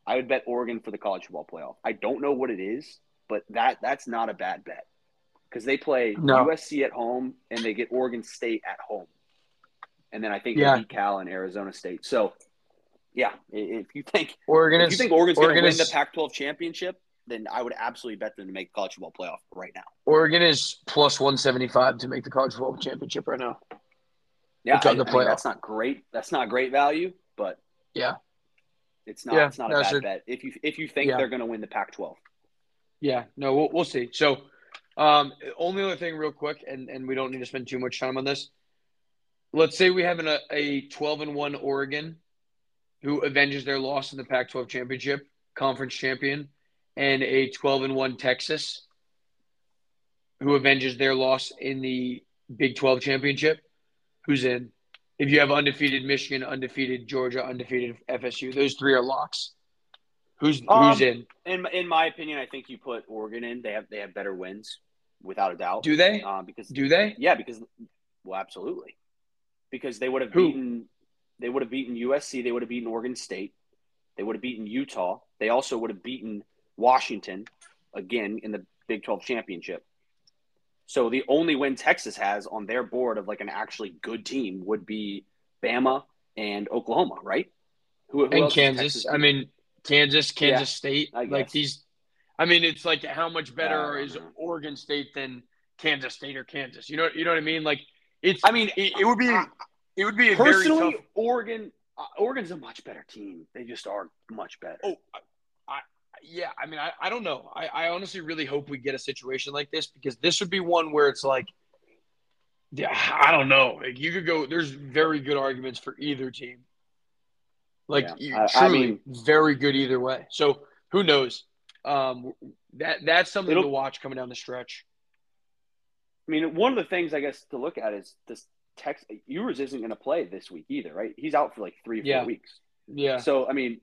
I would bet Oregon for the college football playoff. I don't know what it is, but that that's not a bad bet because they play No. USC at home and they get Oregon State at home, and then I think Yeah. they beat Cal and Arizona State. So, yeah, if you think Oregon if is. you think Oregon's going to win the Pac-12 championship, then I would absolutely bet them to make the college football playoff right now. Oregon is plus one seventy five to make the college football championship right now. Yeah, I- the I mean, that's not great. That's not great value, but Yeah. it's not. Yeah, it's not a bad bet if you if you think Yeah. they're going to win the Pac-12. Yeah, no, we'll, we'll see. So, um, only other thing, real quick, and, and we don't need to spend too much time on this. Let's say we have an, a, a 12 and 1 Oregon who avenges their loss in the Pac 12 championship, conference champion, and a 12 and 1 Texas who avenges their loss in the Big 12 championship. Who's in? If you have undefeated Michigan, undefeated Georgia, undefeated FSU, those three are locks. Who's who's Um, in? In in my opinion, I think you put Oregon in. They have they have better wins, without a doubt. Do they? Um, because Do they? yeah, because well, absolutely, because they would have Who? beaten they would have beaten USC. They would have beaten Oregon State. They would have beaten Utah. They also would have beaten Washington again in the Big Twelve championship. So the only win Texas has on their board of like an actually good team would be Bama and Oklahoma, right? Who, who and Kansas. I mean, Kansas, Kansas Yeah, State. I Like these, I mean, it's like how much better I is know. Oregon State than Kansas State or Kansas? You know, you know what I mean? Like it's. I mean, it, it would be. I- It would be a very personally, tough. Oregon, uh, Oregon's a much better team. They just are much better. Oh, I, yeah. I mean, I, I don't know. I, I honestly really hope we get a situation like this because this would be one where it's like, yeah, I don't know. Like you could go. There's very good arguments for either team. Like Yeah, you, I- I truly, mean- very good either way. So who knows? Um, that that's something to watch coming down the stretch. I mean, one of the things I guess to look at is this Tex Ewers isn't going to play this week either, right? He's out for like three or four Yeah. weeks. Yeah, So I mean,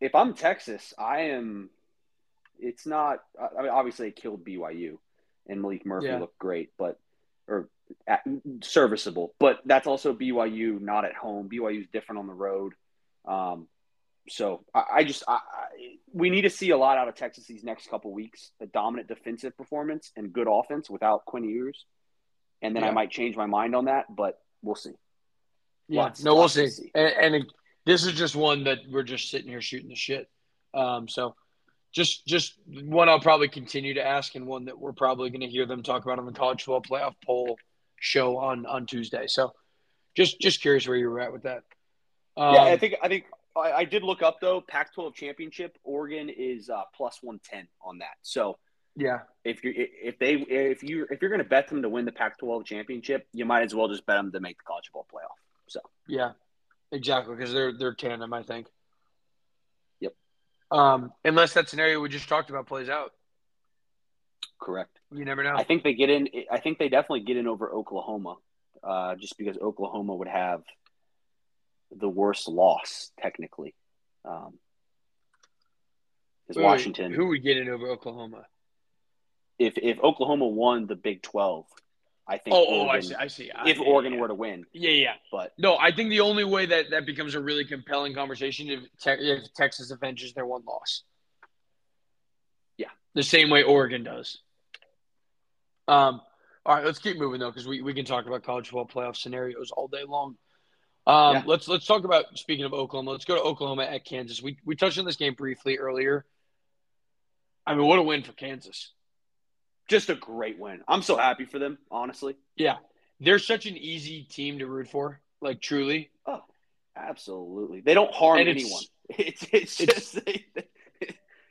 if I'm Texas, I am. It's not. I mean, obviously, it killed BYU, and Maalik Murphy Yeah. looked great, but or at, serviceable. But that's also BYU not at home. BYU's different on the road. Um, so I, I just I, I, we need to see a lot out of Texas these next couple weeks. A dominant defensive performance and good offense without Quinn Ewers, and then I might change my mind on that. But we'll see. yeah. lots- no, we'll see. see. And, and this is just one that we're just sitting here shooting the shit. Um, so just just one I'll probably continue to ask, and one that we're probably going to hear them talk about on the college football playoff poll show on on Tuesday. So just just curious where you were at with that. Um, yeah, I think I think I, I did look up though. Pac-12 championship, Oregon is uh, plus one ten on that. So yeah, if you if they if you if you're going to bet them to win the Pac-12 championship, you might as well just bet them to make the college football playoff. So yeah, exactly because they're they're tandem, I think. Yep. Um, unless that scenario we just talked about plays out, correct. you never know. I think they get in. I think they definitely get in over Oklahoma, uh, just because Oklahoma would have the worst loss technically. Um, because Wait, wait, Washington, who would get in over Oklahoma? if if Oklahoma won the Big Twelve, I think. Oh, oh, I see, I see. If Yeah, Oregon yeah. were to win, yeah, yeah. but No, I think the only way that that becomes a really compelling conversation if, te- if Texas avenges their one loss. Yeah. The same way Oregon does. Um, all right, let's keep moving though, because we, we can talk about college football playoff scenarios all day long. Um, Yeah. let's let's talk about speaking of Oklahoma. Let's go to Oklahoma at Kansas. We we touched on this game briefly earlier. I mean, what a win for Kansas. just a great win. I'm so happy for them, honestly. Yeah, they're such an easy team to root for. Like truly, Oh, absolutely. They don't harm it's- anyone. It's it's it's- just they,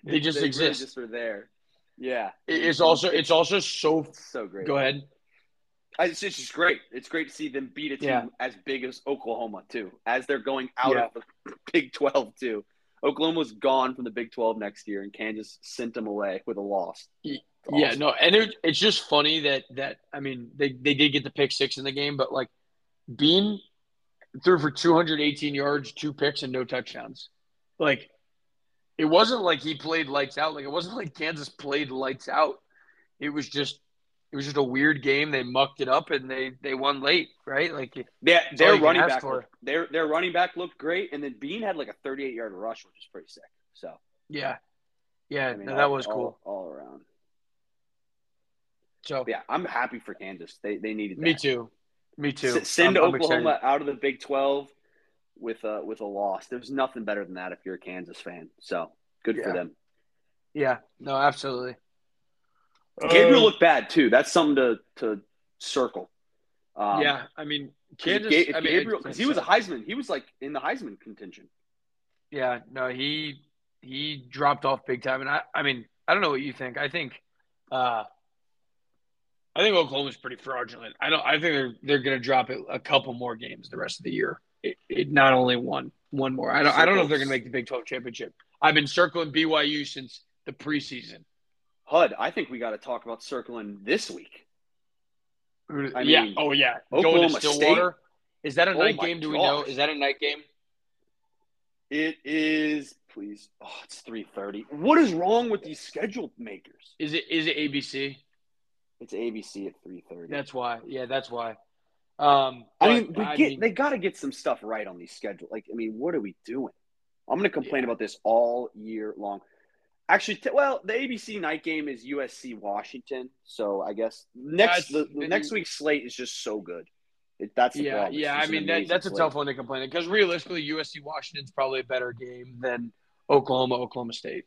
They just really exist. just are there. Yeah, it's also it's also so. so great. Go ahead. I- It's just it's great. It's great to see them beat a team Yeah. as big as Oklahoma too, as they're going out Yeah. of the Big Twelve too. Oklahoma's gone from the Big Twelve next year, and Kansas sent them away with a loss. It's Yeah, awesome. no, and it, it's just funny that that I mean they they did get the pick six in the game, but like Bean threw for 218 yards, two picks, and no touchdowns. Like it wasn't like he played lights out. Like it wasn't like Kansas played lights out. It was just it was just a weird game. They mucked it up and they they won late, right? Like Yeah, their running back, looked, their their running back looked great, and then Bean had like a 38 yard rush, which is pretty sick. So yeah, yeah, I mean, no, all- that was all- cool. all around. So Yeah, I'm happy for Kansas. They they needed that. me too, me too. S- Send I'm- I'm. Oklahoma out of the Big 12 with a with a loss. There's nothing better than that if you're a Kansas fan. So good for them. Yeah, no, absolutely. Gabriel Uh, looked bad too. That's something to to circle. Um, yeah, I mean Kansas. Ga- I mean, Gabriel, because he was a Heisman, he was like in the Heisman contention. Yeah, no, he he dropped off big time, and I I mean I don't know what you think. I think, uh, I think Oklahoma's pretty fraudulent. I don't. I think they're they're going to drop it a couple more games the rest of the year. It, it not only one one more. I don't I don't know if they're going to make the Big Twelve championship. I've been circling BYU since the preseason. Hud, I think we got to talk about circling this week. I yeah. mean, Oh yeah. Oklahoma Going to Stillwater. Is that a Oh night game? Do we know? Is that a night game? It is, please. Oh, it's three thirty. What is wrong with these schedule makers? Is it is it ABC? It's ABC at three thirty. That's why. Yeah, that's why. Um, I mean, we I get mean- they got to get some stuff right on these schedules. Like, I mean, what are we doing? I'm going to complain about this all year long. Actually, t- well, the ABC night game is USC Washington, so I guess next the, the next week's slate is just so good. It, that's the yeah, problem. Yeah. I mean, that, that's a tough one to complain because realistically, USC Washington's probably a better game than Oklahoma Oklahoma State,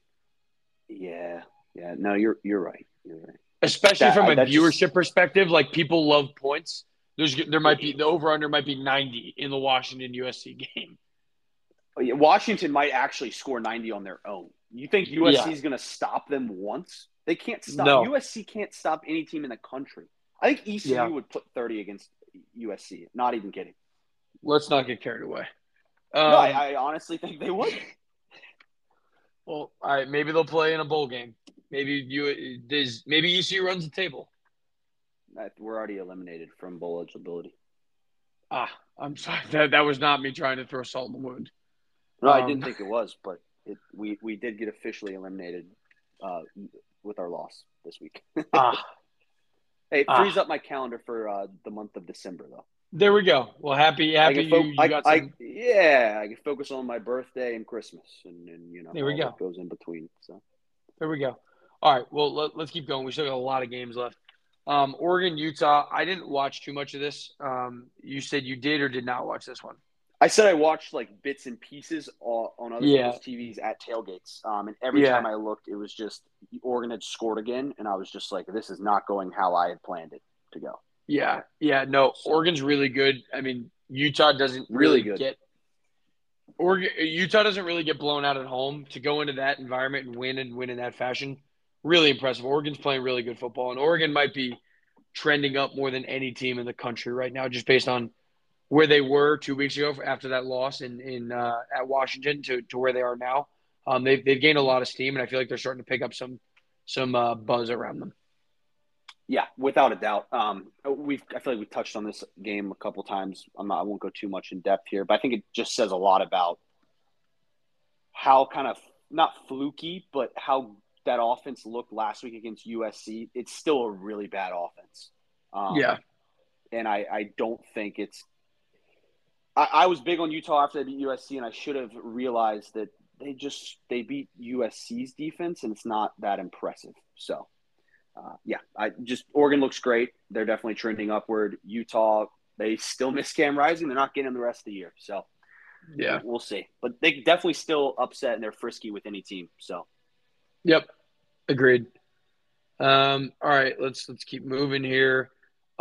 Yeah, yeah. No, you're you're right. You're right. especially That- from a that just- viewership perspective. Like people love points. There's there might be the over under might be 90 in the Washington USC game. Washington might actually score 90 on their own. You think USC Yeah. is going to stop them once? They can't stop. No. USC can't stop any team in the country. I think ECU Yeah. would put 30 against USC. Not even kidding. Let's not get carried away. Um, no, I, I honestly think they would. well, all right, maybe they'll play in a bowl game. Maybe you does maybe ECU runs the table. We're already eliminated from bowl eligibility. Ah, I'm sorry. That, that was not me trying to throw salt in the wound. No, I Um, didn't think it was, but it, we we did get officially eliminated uh, with our loss this week. Ah, hey, it Ah. frees up my calendar for uh, the month of December, though. there we go. Well, happy, happy you, fo- you I- got I- yeah, I can focus on my birthday and Christmas, and, and you know, There we go. goes in between. So There we go. All right. Well, let, us keep going. We still got a lot of games left. Um, Oregon, Utah. I didn't watch too much of this. Um, you said you did or did not watch this one. I said I watched like bits and pieces on, on other Yeah. people's TVs at tailgates, um, and every Yeah. time I looked, it was just Oregon had scored again, and I was just like, this is not going how I had planned it to go. Yeah. Yeah. No, So- Oregon's really good. I mean, Utah doesn't really, Really good. get. Oregon, Utah doesn't really get blown out at home to go into that environment and win and win in that fashion. Really impressive. Oregon's playing really good football, and Oregon might be trending up more than any team in the country right now, just based on where they were two weeks ago after that loss in in uh, at Washington to, to where they are now. Um, they've they've gained a lot of steam, and I feel like they're starting to pick up some some uh, buzz around them. Yeah, without a doubt. Um, we've I feel like we touched on this game a couple times. I'm not, I won't go too much in depth here, but I think it just says a lot about how kind of not fluky, but how that offense looked last week against USC. It's still a really bad offense. Um, yeah, and I, I don't think it's. I, I was big on Utah after they beat USC, and I should have realized that they just they beat USC's defense, and it's not that impressive. So, uh, yeah, I just Oregon looks great. They're definitely trending upward. Utah, they still miss Cam Rising. They're not getting him the rest of the year. So, yeah. we'll see. But they definitely still upset, and they're frisky with any team. So, Yep, agreed. Um, all right, let's let's keep moving here.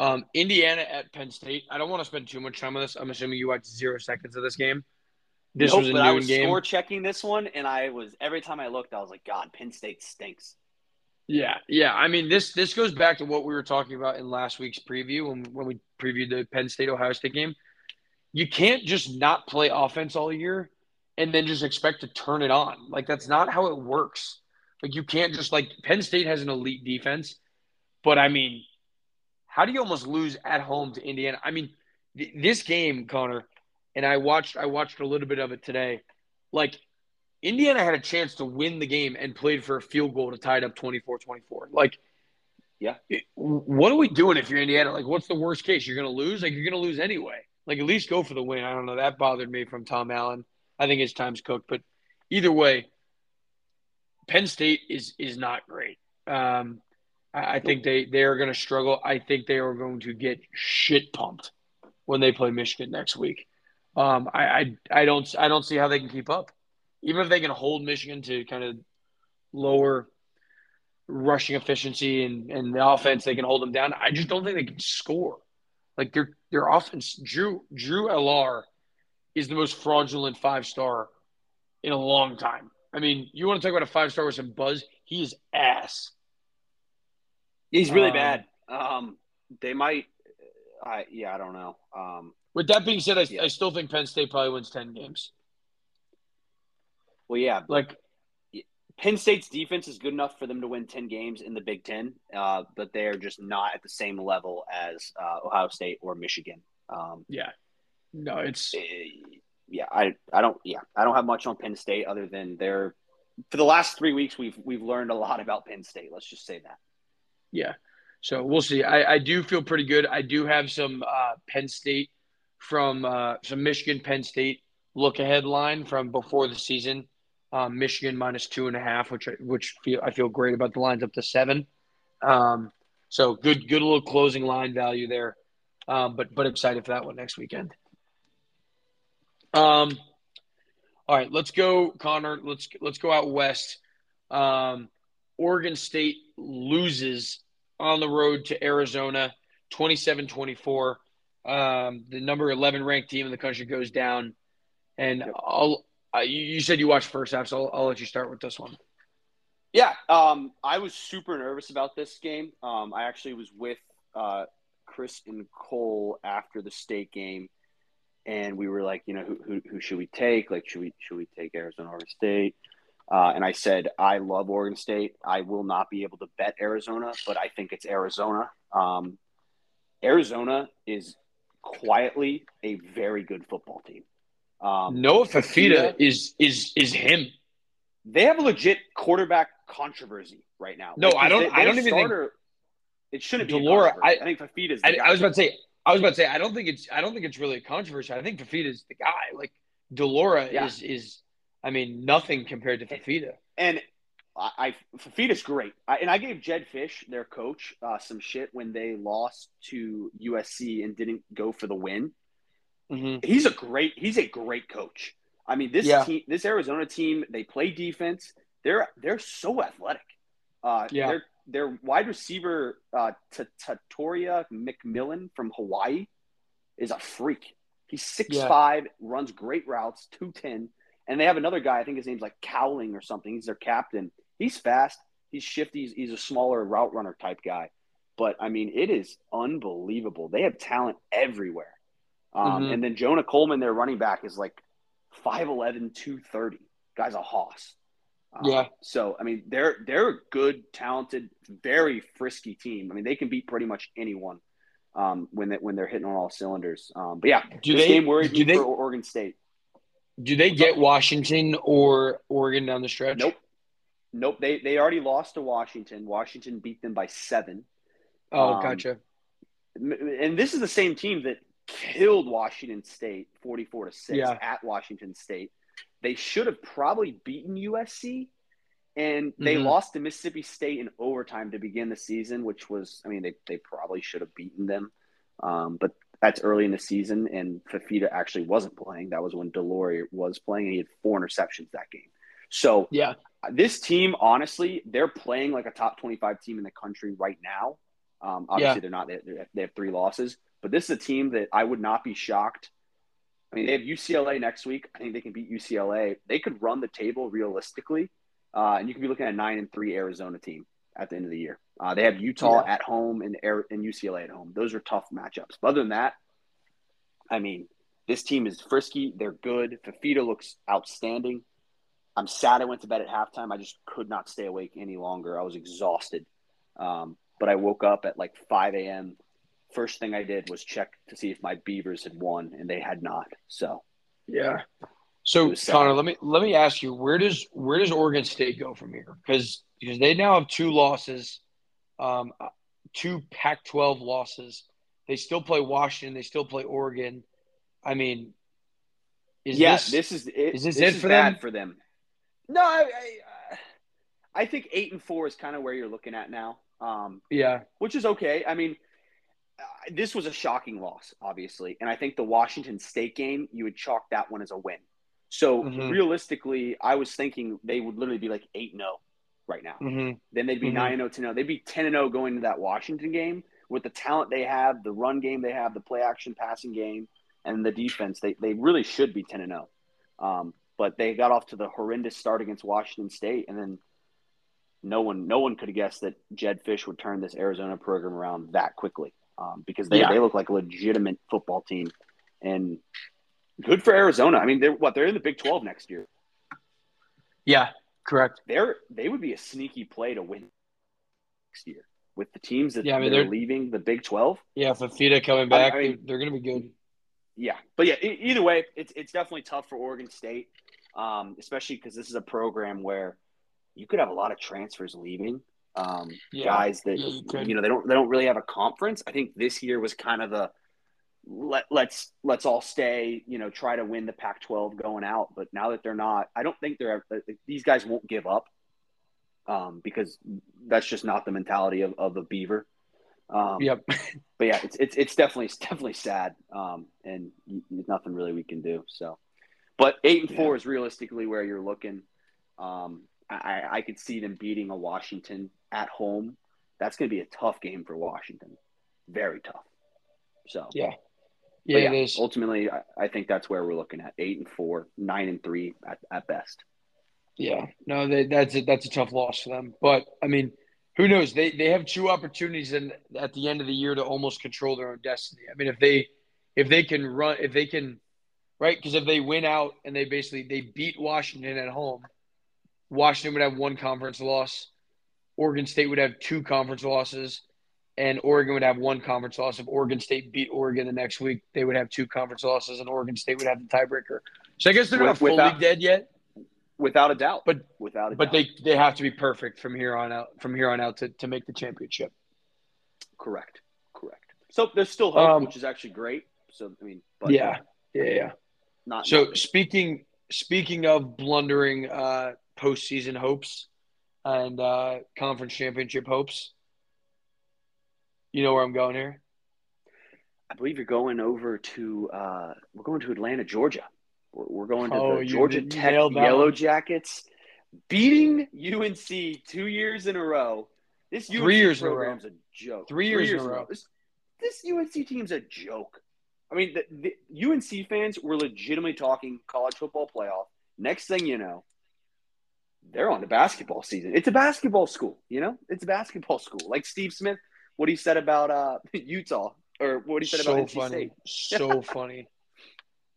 Um, Indiana at Penn State. I don't want to spend too much time on this. I'm assuming you watched zero seconds of this game. This Nope, was a noon I was game. score checking this one, and I was every time I looked, I was like, God, Penn State stinks. Yeah, yeah. I mean, this this goes back to what we were talking about in last week's preview when when we previewed the Penn State Ohio State game. You can't just not play offense all year and then just expect to turn it on. Like that's not how it works. Like you can't just like Penn State has an elite defense, but I mean, how do you almost lose at home to Indiana? I mean, th- this game, Conner, and I watched I watched a little bit of it today. Like Indiana had a chance to win the game and played for a field goal to tie it up 24-24. Like Yeah. it- what are we doing if you're Indiana? Like what's the worst case? You're going to lose? Like you're going to lose anyway. Like at least go for the win. I don't know. That bothered me from Tom Allen. I think his time's cooked, but either way, Penn State is is not great. Um, I, I think they they are going to struggle. I think they are going to get shit pumped when they play Michigan next week. Um, I, I I don't I don't see how they can keep up, even if they can hold Michigan to kind of lower rushing efficiency and, and the offense. They can hold them down. I just don't think they can score. Like their their offense, Drew Drew Allar is the most fraudulent five star in a long time. I mean, you want to talk about a five star with some buzz? He is ass. He's really Um, bad. Um, they might. I yeah, I don't know. Um, With that being said, I, Yeah. I still think Penn State probably wins ten games. well, yeah, Like, Penn State's defense is good enough for them to win 10 games in the Big Ten, uh, but they're just not at the same level as uh, Ohio State or Michigan. Um, yeah, no, it's eh, yeah, I, I don't yeah, I don't have much on Penn State other than they're for the last three weeks we've we've learned a lot about Penn State. Let's just say that. Yeah. So we'll see. I, I do feel pretty good. I do have some uh, Penn State from uh, some Michigan Penn State look ahead line from before the season. Um, Michigan minus two and a half, which I, which feel I feel great about the lines up to seven. Um, so good good little closing line value there. Um, but but excited for that one next weekend. Um, all right, let's go, Conner. Let's let's go out west. Um, Oregon State loses on the road to Arizona, 27-24. Um, the number 11 ranked team in the country goes down. And I'll uh, you, you said you watched first half, so I'll, I'll let you start with this one. Yeah, um, I was super nervous about this game. Um, I actually was with uh, Chris and Cole after the state game, and we were like, you know, who, who, who should we take? Like, should we should we take Arizona, Oregon State? Uh, and I said, I love Oregon State. I will not be able to bet Arizona, but I think it's Arizona. Um, Arizona is quietly a very good football team. Um, Noah Fifita Fifita- is is is him. they have a legit quarterback controversy right now. No, I don't- they- I don't even think- it shouldn't be. de Laura, I, I- think Fifita's. The I. I was about to say, I was about to say, I don't think it's, I don't think it's really a controversy. I think Fifita is the guy. Like de Laura Yeah. is, is, I mean, nothing compared to Fifita. and I, I Fifita's great. I, and I gave Jedd Fisch, their coach, uh, some shit when they lost to USC and didn't go for the win. Mm-hmm. He's a great. He's a great coach. I mean, this Yeah. team, this Arizona team, they play defense. They're they're so athletic. Uh, Yeah. Their their wide receiver, uh, Tetairoa McMillan from Hawaii, is a freak. He's six Yeah. five, runs great routes, two ten, and they have another guy. I think his name's like Cowling or something. He's their captain. He's fast. He's shifty. He's, he's a smaller route runner type guy. But I mean, it is unbelievable. They have talent everywhere. Um, Mhm. And then Jonah Coleman, their running back, is like 5'11", 230. Guy's a hoss. Um, Yeah. So I mean, they're they're a good, talented, very frisky team. I mean, they can beat pretty much anyone um, when they when they're hitting on all cylinders. Um, but yeah, Do this they- game worried do me they- for Oregon State. Do they get Washington or Oregon down the stretch? Nope, nope. They they already lost to Washington. Washington beat them by seven. Oh, Um, gotcha. and this is the same team that killed Washington State 44 to 6 Yeah. at Washington State. They should have probably beaten USC and they Mhm. lost to Mississippi State in overtime to begin the season, which was I mean they they probably should have beaten them. Um, but that's early in the season and Fifita actually wasn't playing. That was when de Laura was playing and he had four interceptions that game. So Yeah. this team, honestly, they're playing like a top 25 team in the country right now. Um, obviously, Yeah. they're not. They, they have three losses, but this is a team that I would not be shocked. I mean, they have UCLA next week. I think they can beat UCLA. They could run the table realistically, uh, and you could be looking at a nine and three Arizona team. At the end of the year. Uh, they have Utah Yeah. at home and and UCLA at home. Those are tough matchups. But other than that, I mean, this team is frisky. They're good. Fifita looks outstanding. I'm sad I went to bed at halftime. I just could not stay awake any longer. I was exhausted. Um, but I woke up at like 5 a.m. First thing I did was check to see if my Beavers had won, and they had not. So Yeah. So. Conner, let me let me ask you, where does where does Oregon State go from here? Because because they now have two losses, um, two Pac-12 losses. They still play Washington. They still play Oregon. I mean, is yeah, this, this, is it, is this this it for bad them? for them. No, I, I, I think eight and four is kind of where you're looking at now, um, yeah which is okay. I mean, this was a shocking loss, obviously, and I think the Washington State game you would chalk that one as a win. So Mhm. realistically, I was thinking they would literally be like eight and zero right now. hmm Then they'd be Mhm. nine and zero to zero. They'd be ten and zero going into that Washington game with the talent they have, the run game they have, the play action passing game, and the defense. They they really should be ten and zero. Um, but they got off to the horrendous start against Washington State, and then no one no one could have guessed that Jedd Fisch would turn this Arizona program around that quickly. Um, because they, Yeah. they look like a legitimate football team, and good for Arizona. I mean, they're what they're in the Big Twelve next year. yeah correct. they're they would be a sneaky play to win next year with the teams that, Yeah, I mean, they're- leaving the Big Twelve. Yeah, Fifita coming back, I mean- they're, they're going to be good. Yeah, but yeah, either way, it's it's definitely tough for Oregon State, um, especially because this is a program where you could have a lot of transfers leaving. Um, Yeah. guys that Yeah, you you know they don't they don't really have a conference. I think this year was kind of the let let's let's all stay. You know, try to win the Pac-12 going out. But now that they're not, I don't think they're these guys won't give up um, because that's just not the mentality of, of a Beaver. Um, Yep. but yeah, it's it's it's definitely it's definitely sad, um, and there's nothing really we can do. So, but eight and four is realistically where you're looking. Um, I I could see them beating a Washington at home. That's going to be a tough game for Washington, very tough. So Yeah. Yeah, yeah, it is. ultimately, I, I think that's where we're looking at eight and four, nine and three at, at best. Yeah, no, they, that's a, that's a tough loss for them. But I mean, who knows? They they have two opportunities in, at the end of the year to almost control their own destiny. I mean, if they if they can run, if they can, right? Because if they win out and they basically they beat Washington at home, Washington would have one conference loss. Oregon State would have two conference losses, and Oregon would have one conference loss. If Oregon State beat Oregon the next week, they would have two conference losses, and Oregon State would have the tiebreaker. So I guess they're not fully without- dead yet. Without a doubt. But- without a But doubt. they they have to be perfect from here on out from here on out to, to make the championship. correct, correct. So there's still hope, Um, which is actually great. So I mean, but yeah, yeah, yeah. not So not- speaking speaking of blundering uh, postseason hopes and uh, conference championship hopes, you know where I'm going here. I believe you're going over to uh, we're going to Atlanta, Georgia. We're, we're going to Oh, the Georgia Tech Yellow one. Jackets, beating UNC two years in a row. This UNC Three years in a row. program's a joke. Three years in a row. This, this UNC team's a joke. I mean, the, the UNC fans were legitimately talking college football playoff. Next thing you know, they're on the basketball season. It's a basketball school, you know. It's a basketball school. Like Steve Smith, what he said about uh, Utah, or what he said So about NC funny, State. so funny.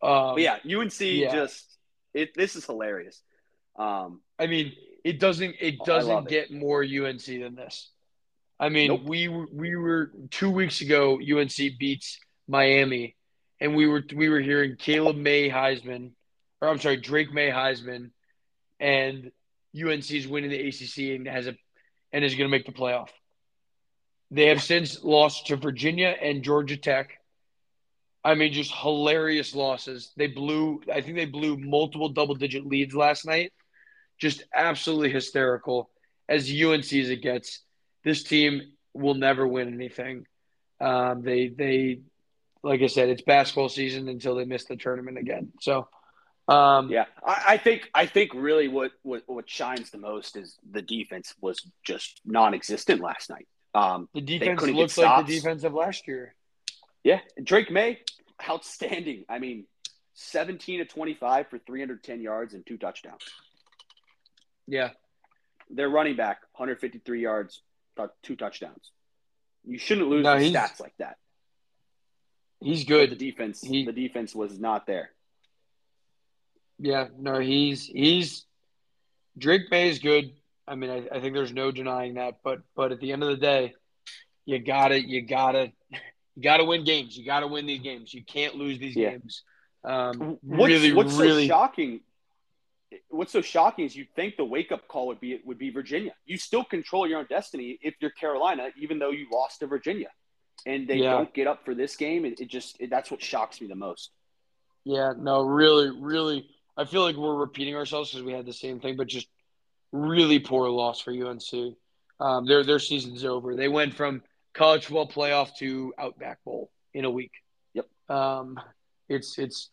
Um, yeah, UNC yeah. just it. This is hilarious. Um, I mean, it doesn't it doesn't love it. get more UNC than this. I mean, Nope. we we were two weeks ago. UNC beats Miami, and we were we were hearing Caleb Maye Heisman, or I'm sorry, Drake Maye Heisman, and UNC is winning the ACC and has a and is going to make the playoff. They have since lost to Virginia and Georgia Tech. I mean, just hilarious losses. They blew. I think they blew multiple double-digit leads last night just absolutely hysterical as UNC as it gets. This team will never win anything. Um, they they like I said, it's basketball season until they miss the tournament again. So um, yeah, I, I think I think really what, what what shines the most is the defense was just non-existent last night. Um, the defense looks like the defense of last year. yeah, Drake Maye, outstanding. I mean, seventeen to twenty-five for three hundred ten yards and two touchdowns. Yeah. their running back, 153 yards, two touchdowns. You shouldn't lose No, stats like that. He's But the defense, He- the defense was not there. Yeah, no, he's he's Drake Maye is good. I mean, I, I think there's no denying that. But but at the end of the day, you gotta you gotta you gotta win games. You gotta win these games. You can't lose these Yeah. games. Um, What's, really, what's really. so shocking? What's so shocking is you think the wake up call would be would be Virginia. You still control your own destiny if you're Carolina, even though you lost to Virginia, and they Yeah. don't get up for this game. It, it just it, that's what shocks me the most. Yeah, no, really, really. I feel like we're repeating ourselves because we had the same thing, but just really poor loss for UNC. Um, their their season's over. They went from college football playoff to Outback Bowl in a week. Yep. Um, it's it's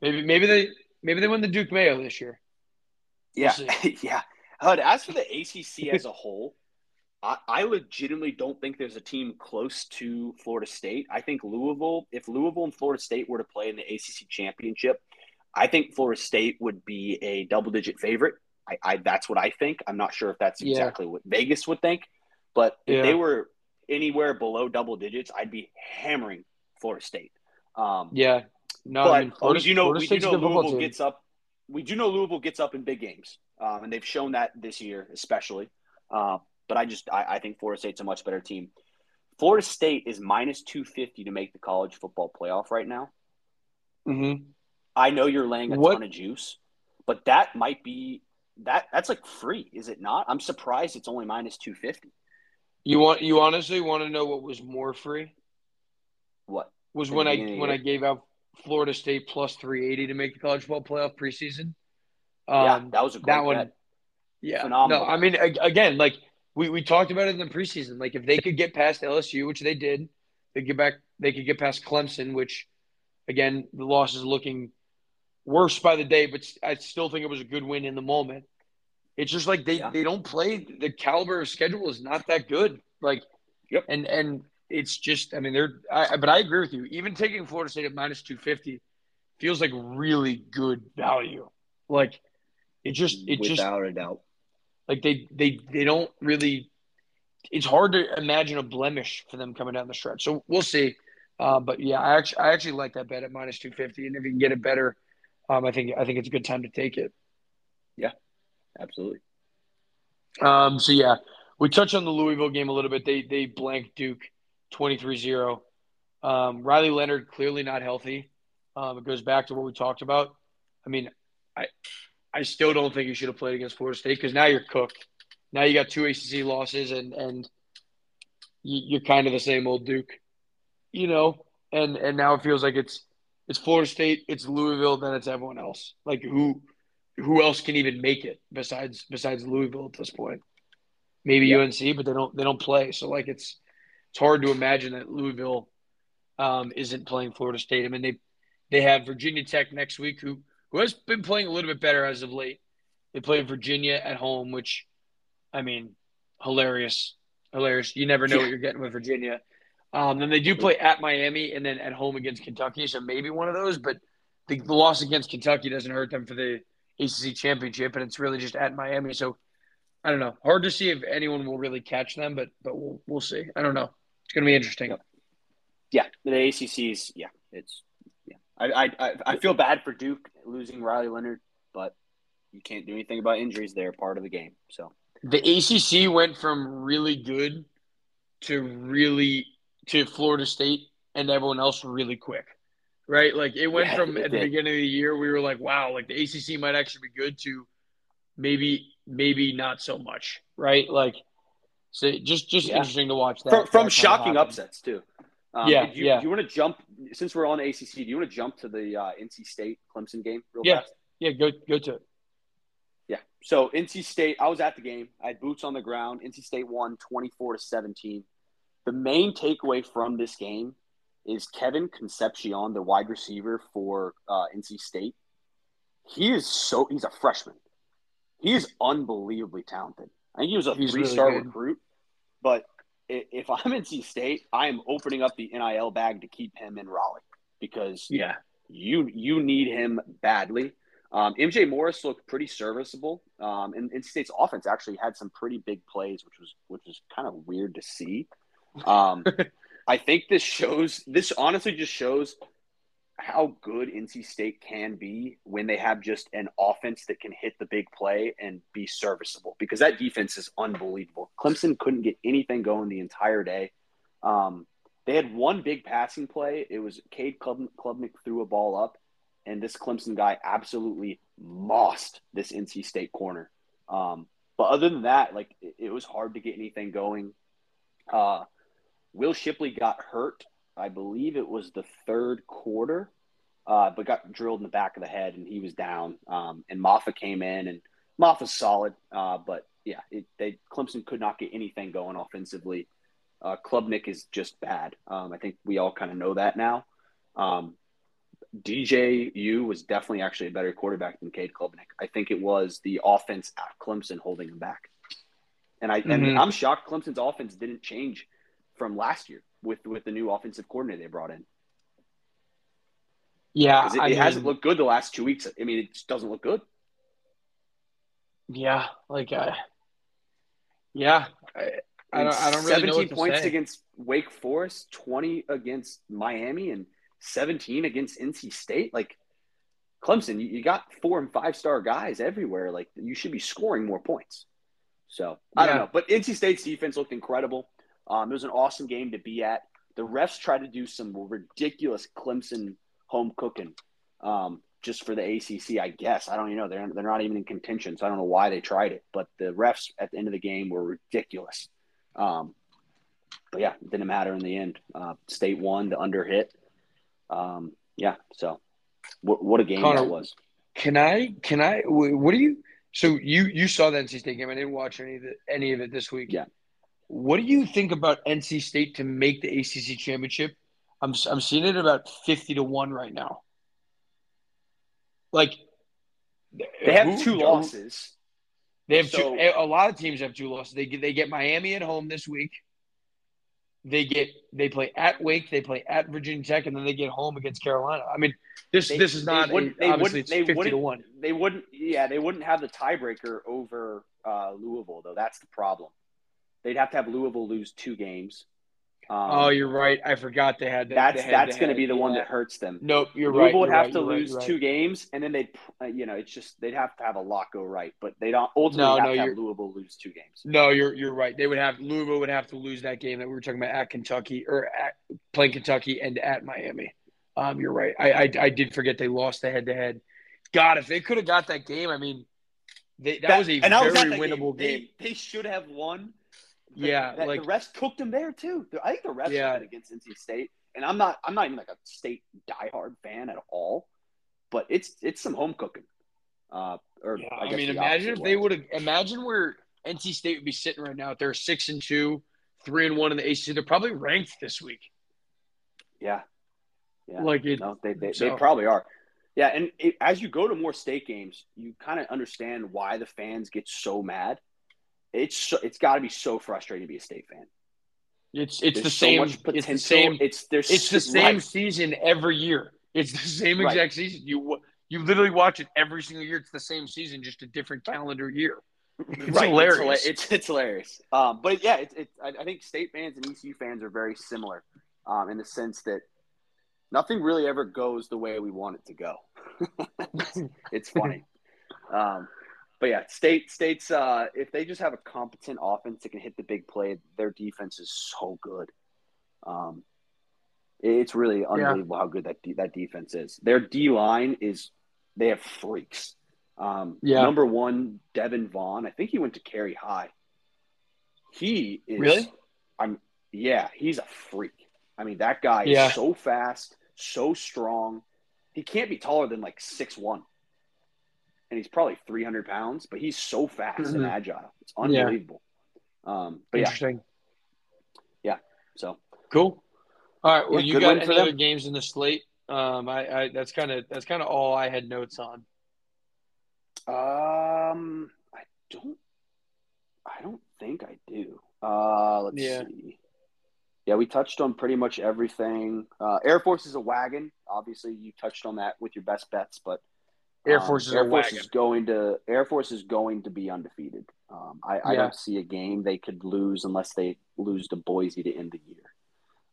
maybe maybe they maybe they win the Duke Mayo this year. We'll Yeah, yeah. Hud, as for the ACC as a whole, I, I legitimately don't think there's a team close to Florida State. I think Louisville, if Louisville and Florida State were to play in the ACC championship, I think Florida State would be a double-digit favorite. I, I that's what I think. I'm not sure if that's Yeah. exactly what Vegas would think, but if Yeah. they were anywhere below double digits, I'd be hammering Florida State. Um, Yeah. No, but I mean, Florida, we do know we do know Louisville team. gets up. We do know Louisville gets up in big games, um, and they've shown that this year, especially. Uh, but I just I, I think Florida State's a much better team. Florida State is minus two fifty to make the college football playoff right now. Mhm. I know you're laying a What- ton of juice, but that might be that that's like free, is it not? I'm surprised it's only minus two fifty. You want you honestly want to know what was more free? What? Was when I beginning of the when I gave out Florida State plus three eighty to make the college football playoff preseason. yeah, Um, that was a great that one- bet. Yeah. Phenomenal. No, I mean, again, like we, we talked about it in the preseason. Like if they could get past LSU, which they did, they get back. They could get past Clemson, which, again, the loss is looking worse by the day, but I still think it was a good win in the moment. It's just like they, Yeah. they don't play the caliber of schedule is not that good. Like, Yep. and and it's just I mean they're I, but I agree with you. Even taking Florida State at minus two fifty feels like really good value. Like it just it just without a doubt. like they they they don't really. It's hard to imagine a blemish for them coming down the stretch. So we'll see. Uh, but yeah, I actually I actually like that bet at minus two fifty, and if you can get it better, um, I think I think it's a good time to take it. Yeah, absolutely. Um, so yeah, we touched on the Louisville game a little bit. They they blanked Duke 23-0. Um, Riley Leonard clearly not healthy. Um, it goes back to what we talked about. I mean, I I still don't think you should have played against Florida State because now you're cooked. Now you got two ACC losses and and you, you're kind of the same old Duke, you know. And and now it feels like it's it's Florida State, it's Louisville, then it's everyone else. Like who who else can even make it besides besides Louisville at this point? Maybe Yeah. UNC, but they don't they don't play. So like it's it's hard to imagine that Louisville um, isn't playing Florida State. I mean they they have Virginia Tech next week, who who has been playing a little bit better as of late. They play Virginia at home, which I mean, hilarious, hilarious. You never know what you're getting with Virginia. Um, then they do play at Miami and then at home against Kentucky, so maybe one of those. But the, the loss against Kentucky doesn't hurt them for the ACC championship, and it's really just at Miami. So I don't know. Hard to see if anyone will really catch them, but but we'll we'll see. I don't know. It's going to be interesting. Yeah, the ACC's yeah, it's yeah. I, I I I feel bad for Duke losing Riley Leonard, but you can't do anything about injuries. They're part of the game. So The ACC went from really good to really to Florida State and everyone else really quick, right? Like it went Yeah, from it at the beginning of the year we were like, wow, like the ACC might actually be good to maybe maybe not so much, right? Like so just just Yeah. interesting to watch that from, from kinda shocking upsets too. Um, Yeah, do you, yeah. Do you want to jump since we're on ACC? Do you want to jump to the uh, NC State Clemson game real Yeah. fast? Yeah, go go to it. Yeah. So NC State, I was at the game. I had boots on the ground. NC State won 24 to 17. The main takeaway from this game is Kevin Concepcion, the wide receiver for uh, NC State. He is so he's a freshman. He is unbelievably talented. I think he was a He's three-star recruit. But if I'm NC State, I am opening up the NIL bag to keep him in Raleigh because Yeah. you you need him badly. Um, MJ Morris looked pretty serviceable, um, and, and State's offense actually had some pretty big plays, which was which was kind of weird to see. Um, I think this shows this honestly just shows how good NC State can be when they have just an offense that can hit the big play and be serviceable because that defense is unbelievable. Clemson couldn't get anything going the entire day. Um, they had one big passing play. It was Cade Klubnik threw a ball up, and this Clemson guy absolutely mossed this NC State corner. Um, but other than that, like it, it, was hard to get anything going. Uh, Will Shipley got hurt. I believe it was the third quarter, uh, but got drilled in the back of the head, and he was down. Um, and Mafah came in, and Mafah's solid, uh, but yeah, it, they Clemson could not get anything going offensively. Uh, Klubnik is just bad. Um, I think we all kind of know that now. Um, DJU was definitely actually a better quarterback than Cade Klubnik. I think it was the offense at Clemson holding him back. And I mm-hmm. and I'm shocked Clemson's offense didn't change from last year with with the new offensive coordinator they brought in. Yeah, it, it mean, hasn't looked good the last two weeks. I mean, it just doesn't look good. Yeah, like, uh, yeah, I, I don't, I don't really 17 points against Wake Forest, 20 against Miami, and 17 against NC State. Like Clemson, you, you got four and five star guys everywhere. Like you should be scoring more points. So I don't know, but NC State's defense looked incredible. Um, it was an awesome game to be at. The refs tried to do some ridiculous Clemson home cooking um, just for the ACC, I guess. I don't even know. They're, they're not even in contention, so I don't know why they tried it. But the refs at the end of the game were ridiculous. Um, but yeah, it didn't matter in the end. Uh, State won, the under hit. Um, yeah, so what, what a game Conner, that was. Can I? Can I? What do you? So you you saw the NC State game? I didn't watch any of it, any of it this week. Yeah. What do you think about NC State to make the ACC championship? I'm I'm seeing it about fifty to one right now. Like they have two losses. They have so, two. A lot of teams have two losses. They get they get Miami at home this week. They get they play at Wake, they play at Virginia Tech, and then they get home against Carolina. I mean, this they, this is not they wouldn't, a, obviously it's they fifty to one. They wouldn't, yeah, they wouldn't have the tiebreaker over uh, Louisville though. That's the problem. They'd have to have Louisville lose two games. Um, oh, you're right. I forgot they had. The, that's that's going to be the one that hurts them. Nope, you're Louisville right. Louisville would have right, to lose right, two games, and then they'd, uh, you know, it's just they'd have to have a lot go right, but they don't ultimately no, have no, to have Louisville lose two games. No, you're you're right. They would have Louisville would have to lose that game that we were talking about at Kentucky or at playing Kentucky and at Miami. Um, you're right. I, I I did forget they lost the head to head. God, if they could have got that game, I mean, they, that, that, was a very was winnable game. game. They, they should have won the, yeah, that, like the rest cooked them there too. I think the rest yeah. against NC State, and I'm not I'm not even like a state diehard fan at all, but it's it's some home cooking. Uh, or yeah, I, I mean, imagine if they would have imagine where NC State would be sitting right now. If they're six and two, three and one in the ACC, they're probably ranked this week. Yeah, yeah. Like it, no, they they, so. they probably are. Yeah, and it, as you go to more state games, you kind of understand why the fans get so mad it's so, it's got to be so frustrating to be a state fan. It's it's there's the same. it's the same. It's there's it's the same right. season every year. It's the same exact right. season. You you literally watch it every single year. It's the same season, just a different calendar year. It's right. hilarious. It's, it's, it's hilarious. Um, but yeah, it's, it's I, I, think state fans and ECU fans are very similar um, in the sense that nothing really ever goes the way we want it to go. it's funny. Um, but yeah, state states uh, if they just have a competent offense that can hit the big play, their defense is so good. Um, it's really unbelievable yeah. how good that that defense is. Their D line is they have freaks. Um, yeah. Number one, Davin Vann. I think he went to Cary High. He is really. I'm yeah, he's a freak. I mean, that guy yeah. is so fast, so strong. He can't be taller than like six one and he's probably 300 pounds, but he's so fast mm-hmm. and agile. It's unbelievable. Yeah. Um, but Interesting. Yeah. yeah. So cool. All right. Well, yeah, you got any other games in the slate? Um, I, I that's kind of that's kind of all I had notes on. Um, I don't. I don't think I do. Uh, let's yeah. see. Yeah, we touched on pretty much everything. Uh, Air Force is a wagon. Obviously, you touched on that with your best bets, but Air Um, Force is Air Force wagon. is going to Air Force is going to be undefeated. Um, I, I don't see a game they could lose unless they lose to Boise to end the year.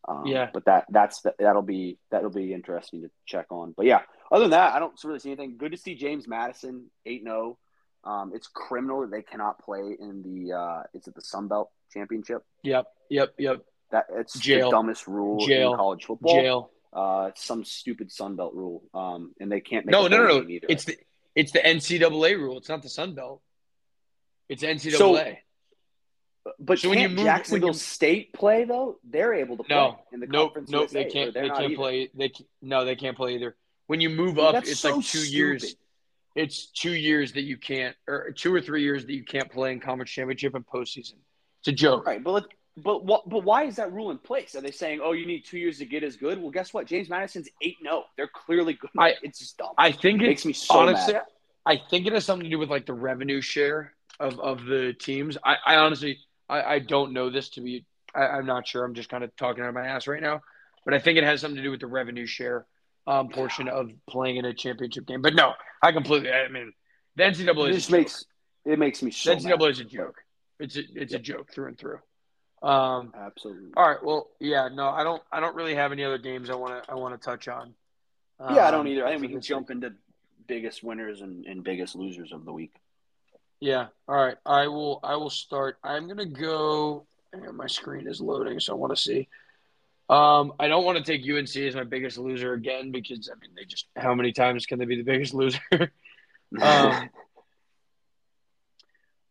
Um, Yeah. but that that's that'll be that'll be interesting to check on. But yeah, other than that, I don't really see anything. Good to see James Madison eight zero. Um, it's criminal that they cannot play in the uh, is it the Sun Belt Championship? Yep, yep, yep. That it's Jail. the dumbest rule Jail. in college football. Jail. Uh, some stupid Sun Belt rule. Um, and they can't make No, no, no, no. either. It's the it's the NCAA rule. It's not the Sun Belt. It's NCAA. But So when you move- Jacksonville when you- State play though? They're able to play no, in the nope, conference. nope. They can't. They can't either. play. They c- no, they can't play either. When you move Dude, up, it's so like two years. It's two years that you can't, or two or three years that you can't play in conference championship and postseason. It's a joke. Right, but let- but what? But why is that rule in place? Are they saying, "Oh, you need two years to get as good"? Well, guess what? James Madison's eight. No, They're clearly good. I- it's just dumb. I think it it makes me so honestly, mad. I think it has something to do with like the revenue share of, of the teams. I, I honestly, I, I don't know this to be. I, I'm not sure. I'm just kind of talking out of my ass right now, but I think it has something to do with the revenue share um, portion of playing in a championship game. But no, I completely. I mean, the NCAA It is just a joke. makes it makes me so the NCAA mad. is a joke. It's a, it's a joke through and through. Um, Absolutely. all right. Well, yeah. No, I don't. I don't really have any other games I want to. I want to touch on. yeah, I Um, don't either. I think we can jump into biggest winners and, and biggest losers of the week. Yeah. All right. I will. I will start. I'm gonna go. on, my screen is loading, so I want to see. Um, I don't want to take UNC as my biggest loser again because I mean they just how many times can they be the biggest loser? um,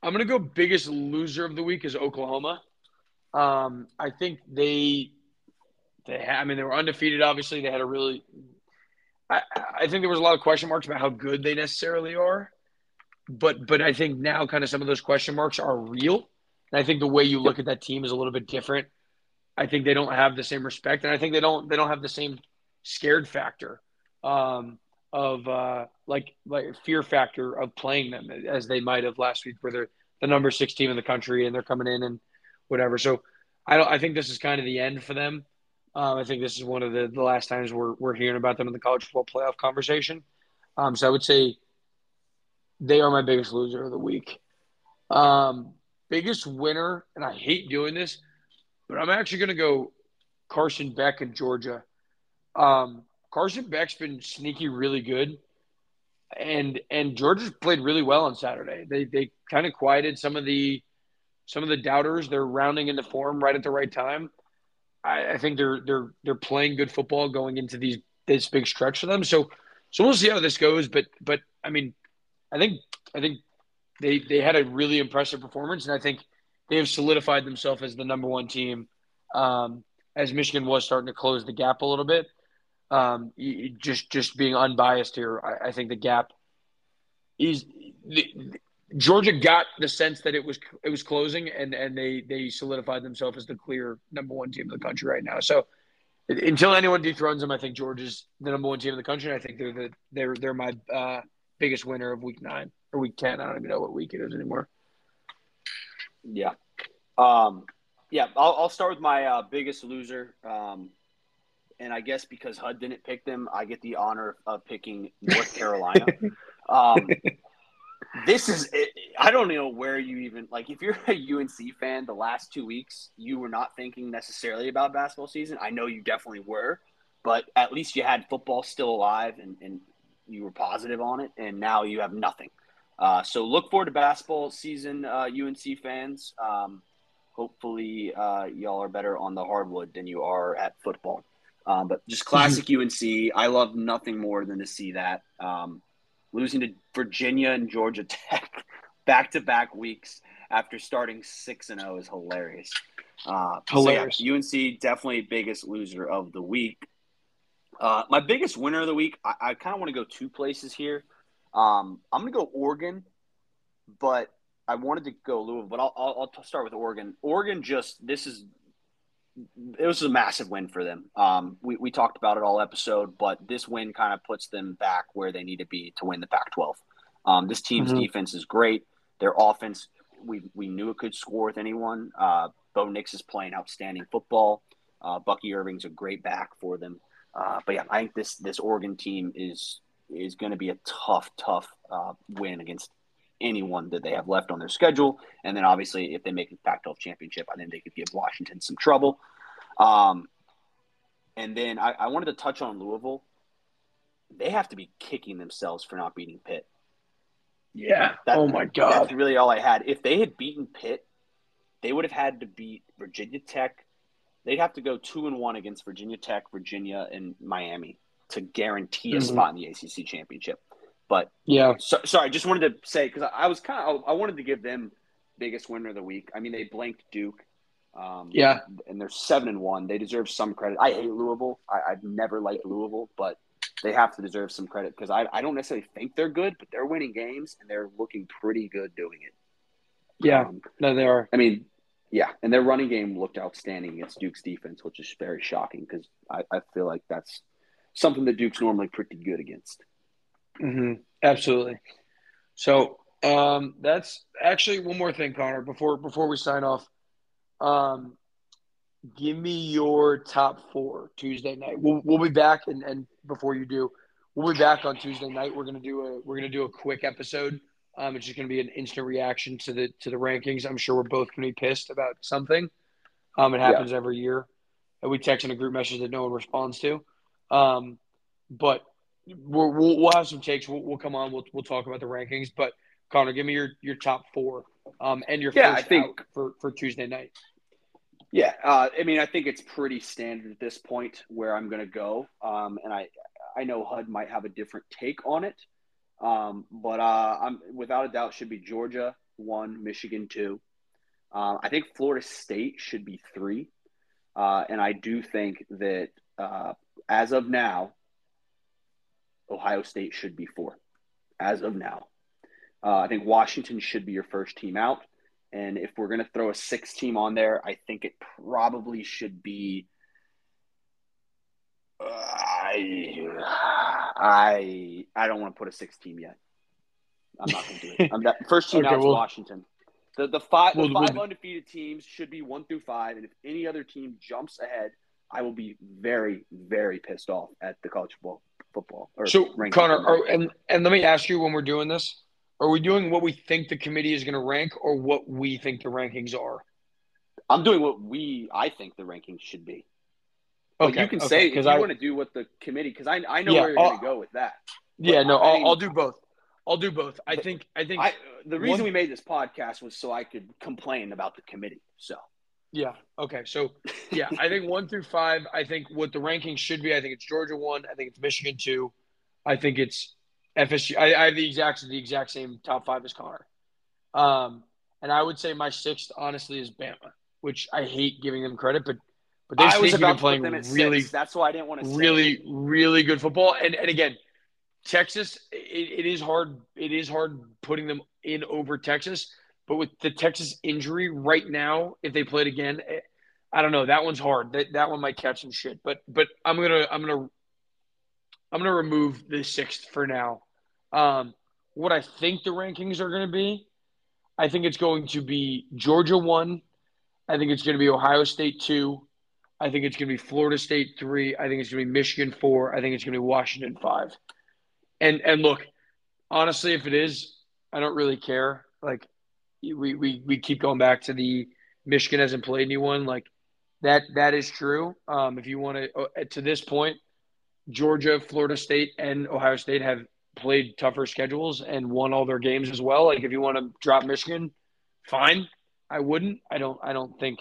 I'm gonna go biggest loser of the week is Oklahoma. Um, I think they they I mean they were undefeated. Obviously, they had a really. I, I think there was a lot of question marks about how good they necessarily are but but I think now kind of some of those question marks are real. And I think the way you look at that team is a little bit different. I think they don't have the same respect, and I think they don't they don't have the same scared factor um, of uh, like like fear factor of playing them as they might have last week, where they're the number six team in the country and they're coming in and whatever. So I don't. I think this is kind of the end for them. Um, I think this is one of the, the last times we're we're hearing about them in the college football playoff conversation. Um, so I would say they are my biggest loser of the week. Um, biggest winner, and I hate doing this, but I'm actually going to go Carson Beck in Georgia. Um, Carson Beck's been sneaky really good, and and Georgia's played really well on Saturday. They they kind of quieted some of the some of the doubters. They're rounding into form right at the right time. I, I think they're they're they're playing good football going into these this big stretch for them. So so we'll see how this goes. But but I mean, I think I think they they had a really impressive performance, and I think they have solidified themselves as the number one team. Um, as Michigan was starting to close the gap a little bit, um, just just being unbiased here, I, I think the gap is the, Georgia got the sense that it was it was closing, and and they they solidified themselves as the clear number one team in the country right now. So until anyone dethrones them, I think Georgia's the number one team in the country. And I think they're the they're they're my uh, biggest winner of week nine or week ten. I don't even know what week it is anymore. Yeah. Um, yeah, I'll, I'll start with my uh, biggest loser. Um, and I guess because HUD didn't pick them, I get the honor of picking North Carolina. um, this is, I don't know where you even, like, if you're a UNC fan the last two weeks, you were not thinking necessarily about basketball season. I know you definitely were, but at least you had football still alive and, and you were positive on it. And now you have nothing. Uh, so look forward to basketball season, uh, UNC fans. Um, hopefully, uh, y'all are better on the hardwood than you are at football. Um, but just classic UNC. I love nothing more than to see that. Um, losing to Virginia and Georgia Tech back to back weeks after starting six and zero is hilarious. Uh, so yeah, Hilarious. UNC definitely biggest loser of the week. Uh, my biggest winner of the week. I, I kind of want to go two places here. Um, I'm going to go Oregon, but I wanted to go Louisville, but I'll, I'll, I'll start with Oregon. Oregon just this is it was a massive win for them. Um, we, we talked about it all episode, but this win kind of puts them back where they need to be to win the Pac-12. Um, this team's Mhm. defense is great. Their offense, we we knew it could score with anyone. Uh, Bo Nix is playing outstanding football. Uh, Bucky Irving's a great back for them. Uh, but yeah, I think this this Oregon team is is going to be a tough, tough uh, win against anyone that they have left on their schedule. And then obviously, if they make the Pac-12 championship, I think they could give Washington some trouble. Um, and then I, I wanted to touch on Louisville. They have to be kicking themselves for not beating Pitt. Yeah. That- oh my god. That's really all I had. If they had beaten Pitt, they would have had to beat Virginia Tech. They'd have to go two and one against Virginia Tech, Virginia, and Miami to guarantee a Mhm. spot in the ACC championship. But Yeah. so, sorry, just wanted to say because I, I was kind of I wanted to give them biggest winner of the week. I mean, they blanked Duke. Um, Yeah. and they're seven and one. They deserve some credit. I hate Louisville. I, I've never liked Louisville, but they have to deserve some credit because I, I don't necessarily think they're good, but they're winning games and they're looking pretty good doing it. Yeah. Um, No, they are. I mean, yeah, and their running game looked outstanding against Duke's defense, which is very shocking because I, I feel like that's something that Duke's normally pretty good against. Hmm Absolutely. So um, that's actually one more thing, Conner. Before before we sign off, um, give me your top four Tuesday night. We'll we'll be back, and, and before you do, we'll be back on Tuesday night. We're gonna do a we're gonna do a quick episode. Um, it's just gonna be an instant reaction to the to the rankings. I'm sure we're both gonna be pissed about something. Um, it happens every year. And we text in a group message that no one responds to. Um, but we'll we'll have some takes. We'll, we'll come on. We'll we'll talk about the rankings. But Conner, give me your your top four, um, and your Yeah, I first think- out for for Tuesday night. Yeah, uh, I mean, I think it's pretty standard at this point where I'm going to go, um, and I I know HUD might have a different take on it, um, but uh, I'm without a doubt should be Georgia one, Michigan two. Uh, I think Florida State should be three, uh, and I do think that uh, as of now, Ohio State should be four. As of now, uh, I think Washington should be your first team out. And if we're going to throw a six team on there, I think it probably should be. Uh, I, I I don't want to put a six team yet. I'm not going to do it. I'm that first team Okay, out is well- Washington. The the five the five well- undefeated teams should be one through five, and if any other team jumps ahead, I will be very very pissed off at the college football football. Or So rankings. Conner, are, and and let me ask you when we're doing this, are we doing what we think the committee is going to rank, or what we think the rankings are? I'm doing what we I think the rankings should be. But you can okay, say if you I, want to do what the committee because I I know Yeah, where you're going to go with that. yeah, no, I I'll, I'll do both. I'll do both. I think I think I the reason One- we made this podcast was so I could complain about the committee. So Yeah. Okay. So, yeah, I think one through five. I think what the rankings should be. I think it's Georgia one. I think it's Michigan two. I think it's FSU. I, I have the exact the exact same top five as Conner. Um, and I would say my sixth, honestly, is Bama, which I hate giving them credit, but but they I was about been playing them at really, six. That's why I didn't want to say really, really good football. And and again, Texas, it, it is hard. It is hard putting them in over Texas. But with the Texas injury right now, if they played again, eh, I don't know. That one's hard. That that one might catch some shit. But but I'm gonna I'm gonna I'm gonna remove the sixth for now. Um, what I think the rankings are gonna be, I think it's going to be Georgia one. I think it's to be Ohio State two. I think it's going to be Florida State three. I think it's going to be Michigan four. I think it's going to be Washington five. And and look, honestly, if it is, I don't really care. Like we we, we keep going back to the Michigan hasn't played anyone. Like that that is true. Um, if you want to to this point, Georgia, Florida State, and Ohio State have played tougher schedules and won all their games as well. Like if you want to drop Michigan, fine. I wouldn't. I don't. I don't think.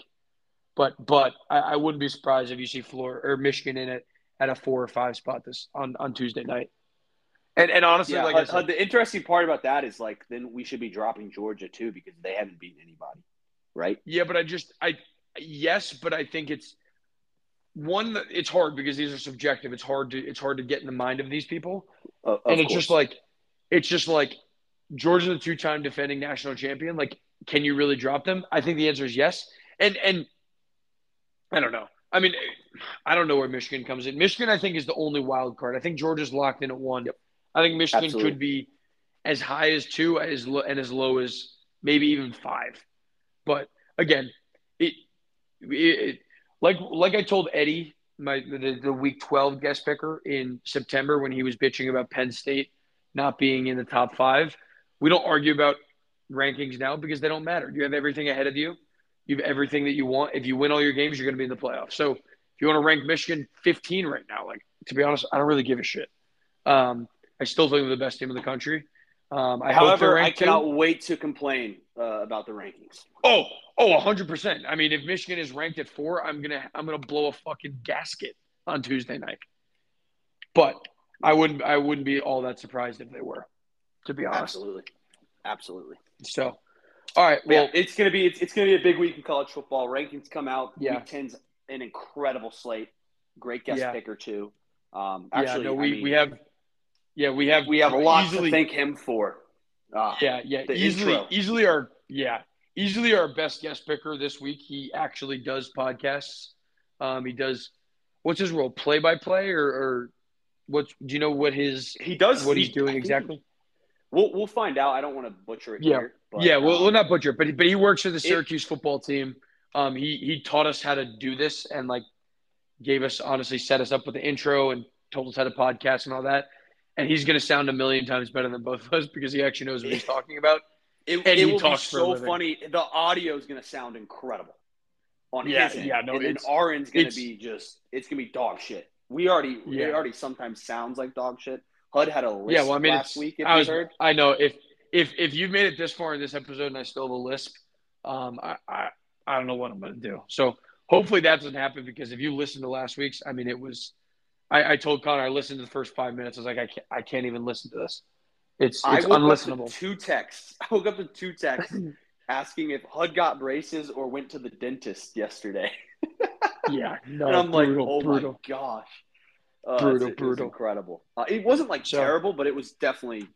But but I, I wouldn't be surprised if you see Florida or Michigan in it at a four or five spot this on, on Tuesday night. And and honestly, Yeah, like I said, the interesting part about that is like then we should be dropping Georgia too because they haven't beaten anybody, right? yeah, but I just I yes, but I think it's one. that- It's hard because these are subjective. It's hard to it's hard to get in the mind of these people. Uh, of and it's course. just like it's just like Georgia's a two-time defending national champion. Like, can you really drop them? I think the answer is yes. And and I don't know. I mean, I don't know where Michigan comes in. Michigan, I think, is the only wild card. I think Georgia's locked in at one. I think Michigan Absolutely. could be as high as two, as low, and as low as maybe even five. But again, it, it, it like like I told Eddie my the, the week 12 guest picker in September when he was bitching about Penn State not being in the top five. We don't argue about rankings now because they don't matter. You have everything ahead of you. You have everything that you want. If you win all your games, you're going to be in the playoffs. So if you want to rank Michigan 15 right now, like to be honest, I don't really give a shit. Um, I still think they're the best team in the country. Um, I However, I cannot two. wait to complain uh, about the rankings. Oh, oh, hundred percent. I mean, if Michigan is ranked at four, I'm gonna I'm gonna blow a fucking gasket on Tuesday night. But I wouldn't I wouldn't be all that surprised if they were, to be honest. Absolutely, absolutely. So, all right. But yeah, Well, it's gonna be it's, it's gonna be a big week in college football. Rankings come out. Yeah. Week 10's an incredible slate. Great guest Yeah. picker too. Um, yeah, actually, no, I we, mean, we have, yeah, we have we have a lot easily, to thank him for. Uh, Yeah, yeah, easily, intro. easily our yeah, easily our best guest picker this week. He actually does podcasts. Um, he does. What's his role? Play by play or, or what? Do you know what his he does what he's he- I doing exactly? we'll we'll find out. I don't want to butcher it Yeah. here. But, yeah, well, um, well, not butcher, it, but but he works for the Syracuse football team. Um, he he taught us how to do this and like gave us honestly set us up with the intro and told us how to podcast and all that. And he's going to sound a million times better than both of us because he actually knows what he's talking about. it, and it he will be so funny. The audio is going to sound incredible on Yeah, his end. yeah, no, and then end's going to be just it's going to be dog shit. We already Yeah. it already sometimes sounds like dog shit. HUD had a list yeah, well, I mean, last week. If I you was, heard, I know if if if you've made it this far in this episode and I still have a lisp, um, I I, I don't know what I'm going to do. So hopefully that doesn't happen because if you listen to last week's, I mean, it was. I, I told Conner I listened to the first five minutes. I was like, I can't, I can't even listen to this. It's I it's woke up unlistenable. to two texts. I woke up to two texts asking if HUD got braces or went to the dentist yesterday. Yeah, no, and I'm brutal, like, oh brutal. my gosh, uh, Brutal, it's- it brutal. incredible. Uh, it wasn't like So- terrible, but it was definitely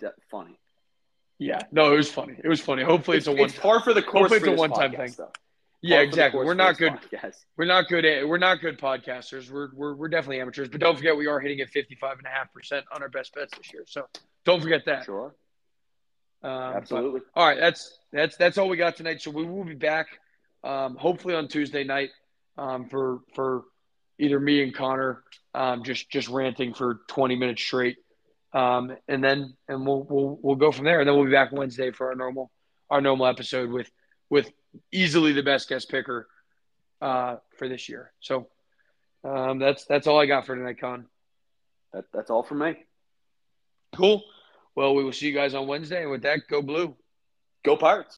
de- funny. Yeah, no, it was funny. It was funny. Hopefully it's, a one. It's par for the course. Hopefully, it's a one-time thing. though. Yeah, Par for the exactly. We're not good. podcast. We're not good. At, we're not good podcasters. We're, we're we're definitely amateurs. But don't forget, we are hitting at fifty five and a half percent on our best bets this year. So don't forget that. Sure, Um, but- absolutely. all right, that's that's that's all we got tonight. So we will be back, um, hopefully on Tuesday night, um, for for either me and Conner, um, just just ranting for twenty minutes straight, um, and then and we'll we'll we'll go from there, and then we'll be back Wednesday for our normal our normal episode with with easily the best guest picker uh, for this year. So um, that's that's all I got for tonight, Con. That, that's all from me. Cool. Well, we will see you guys on Wednesday, and with that, go blue. Go Pirates.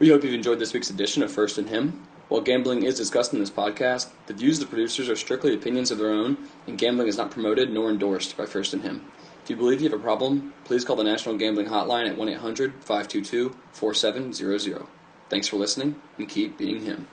We hope you've enjoyed this week's edition of First and Him. While gambling is discussed in this podcast, the views of the producers are strictly opinions of their own, and gambling is not promoted nor endorsed by First and Him. If you believe you have a problem, please call the National Gambling Hotline at 1 800 522 4700. Thanks for listening, and keep being him.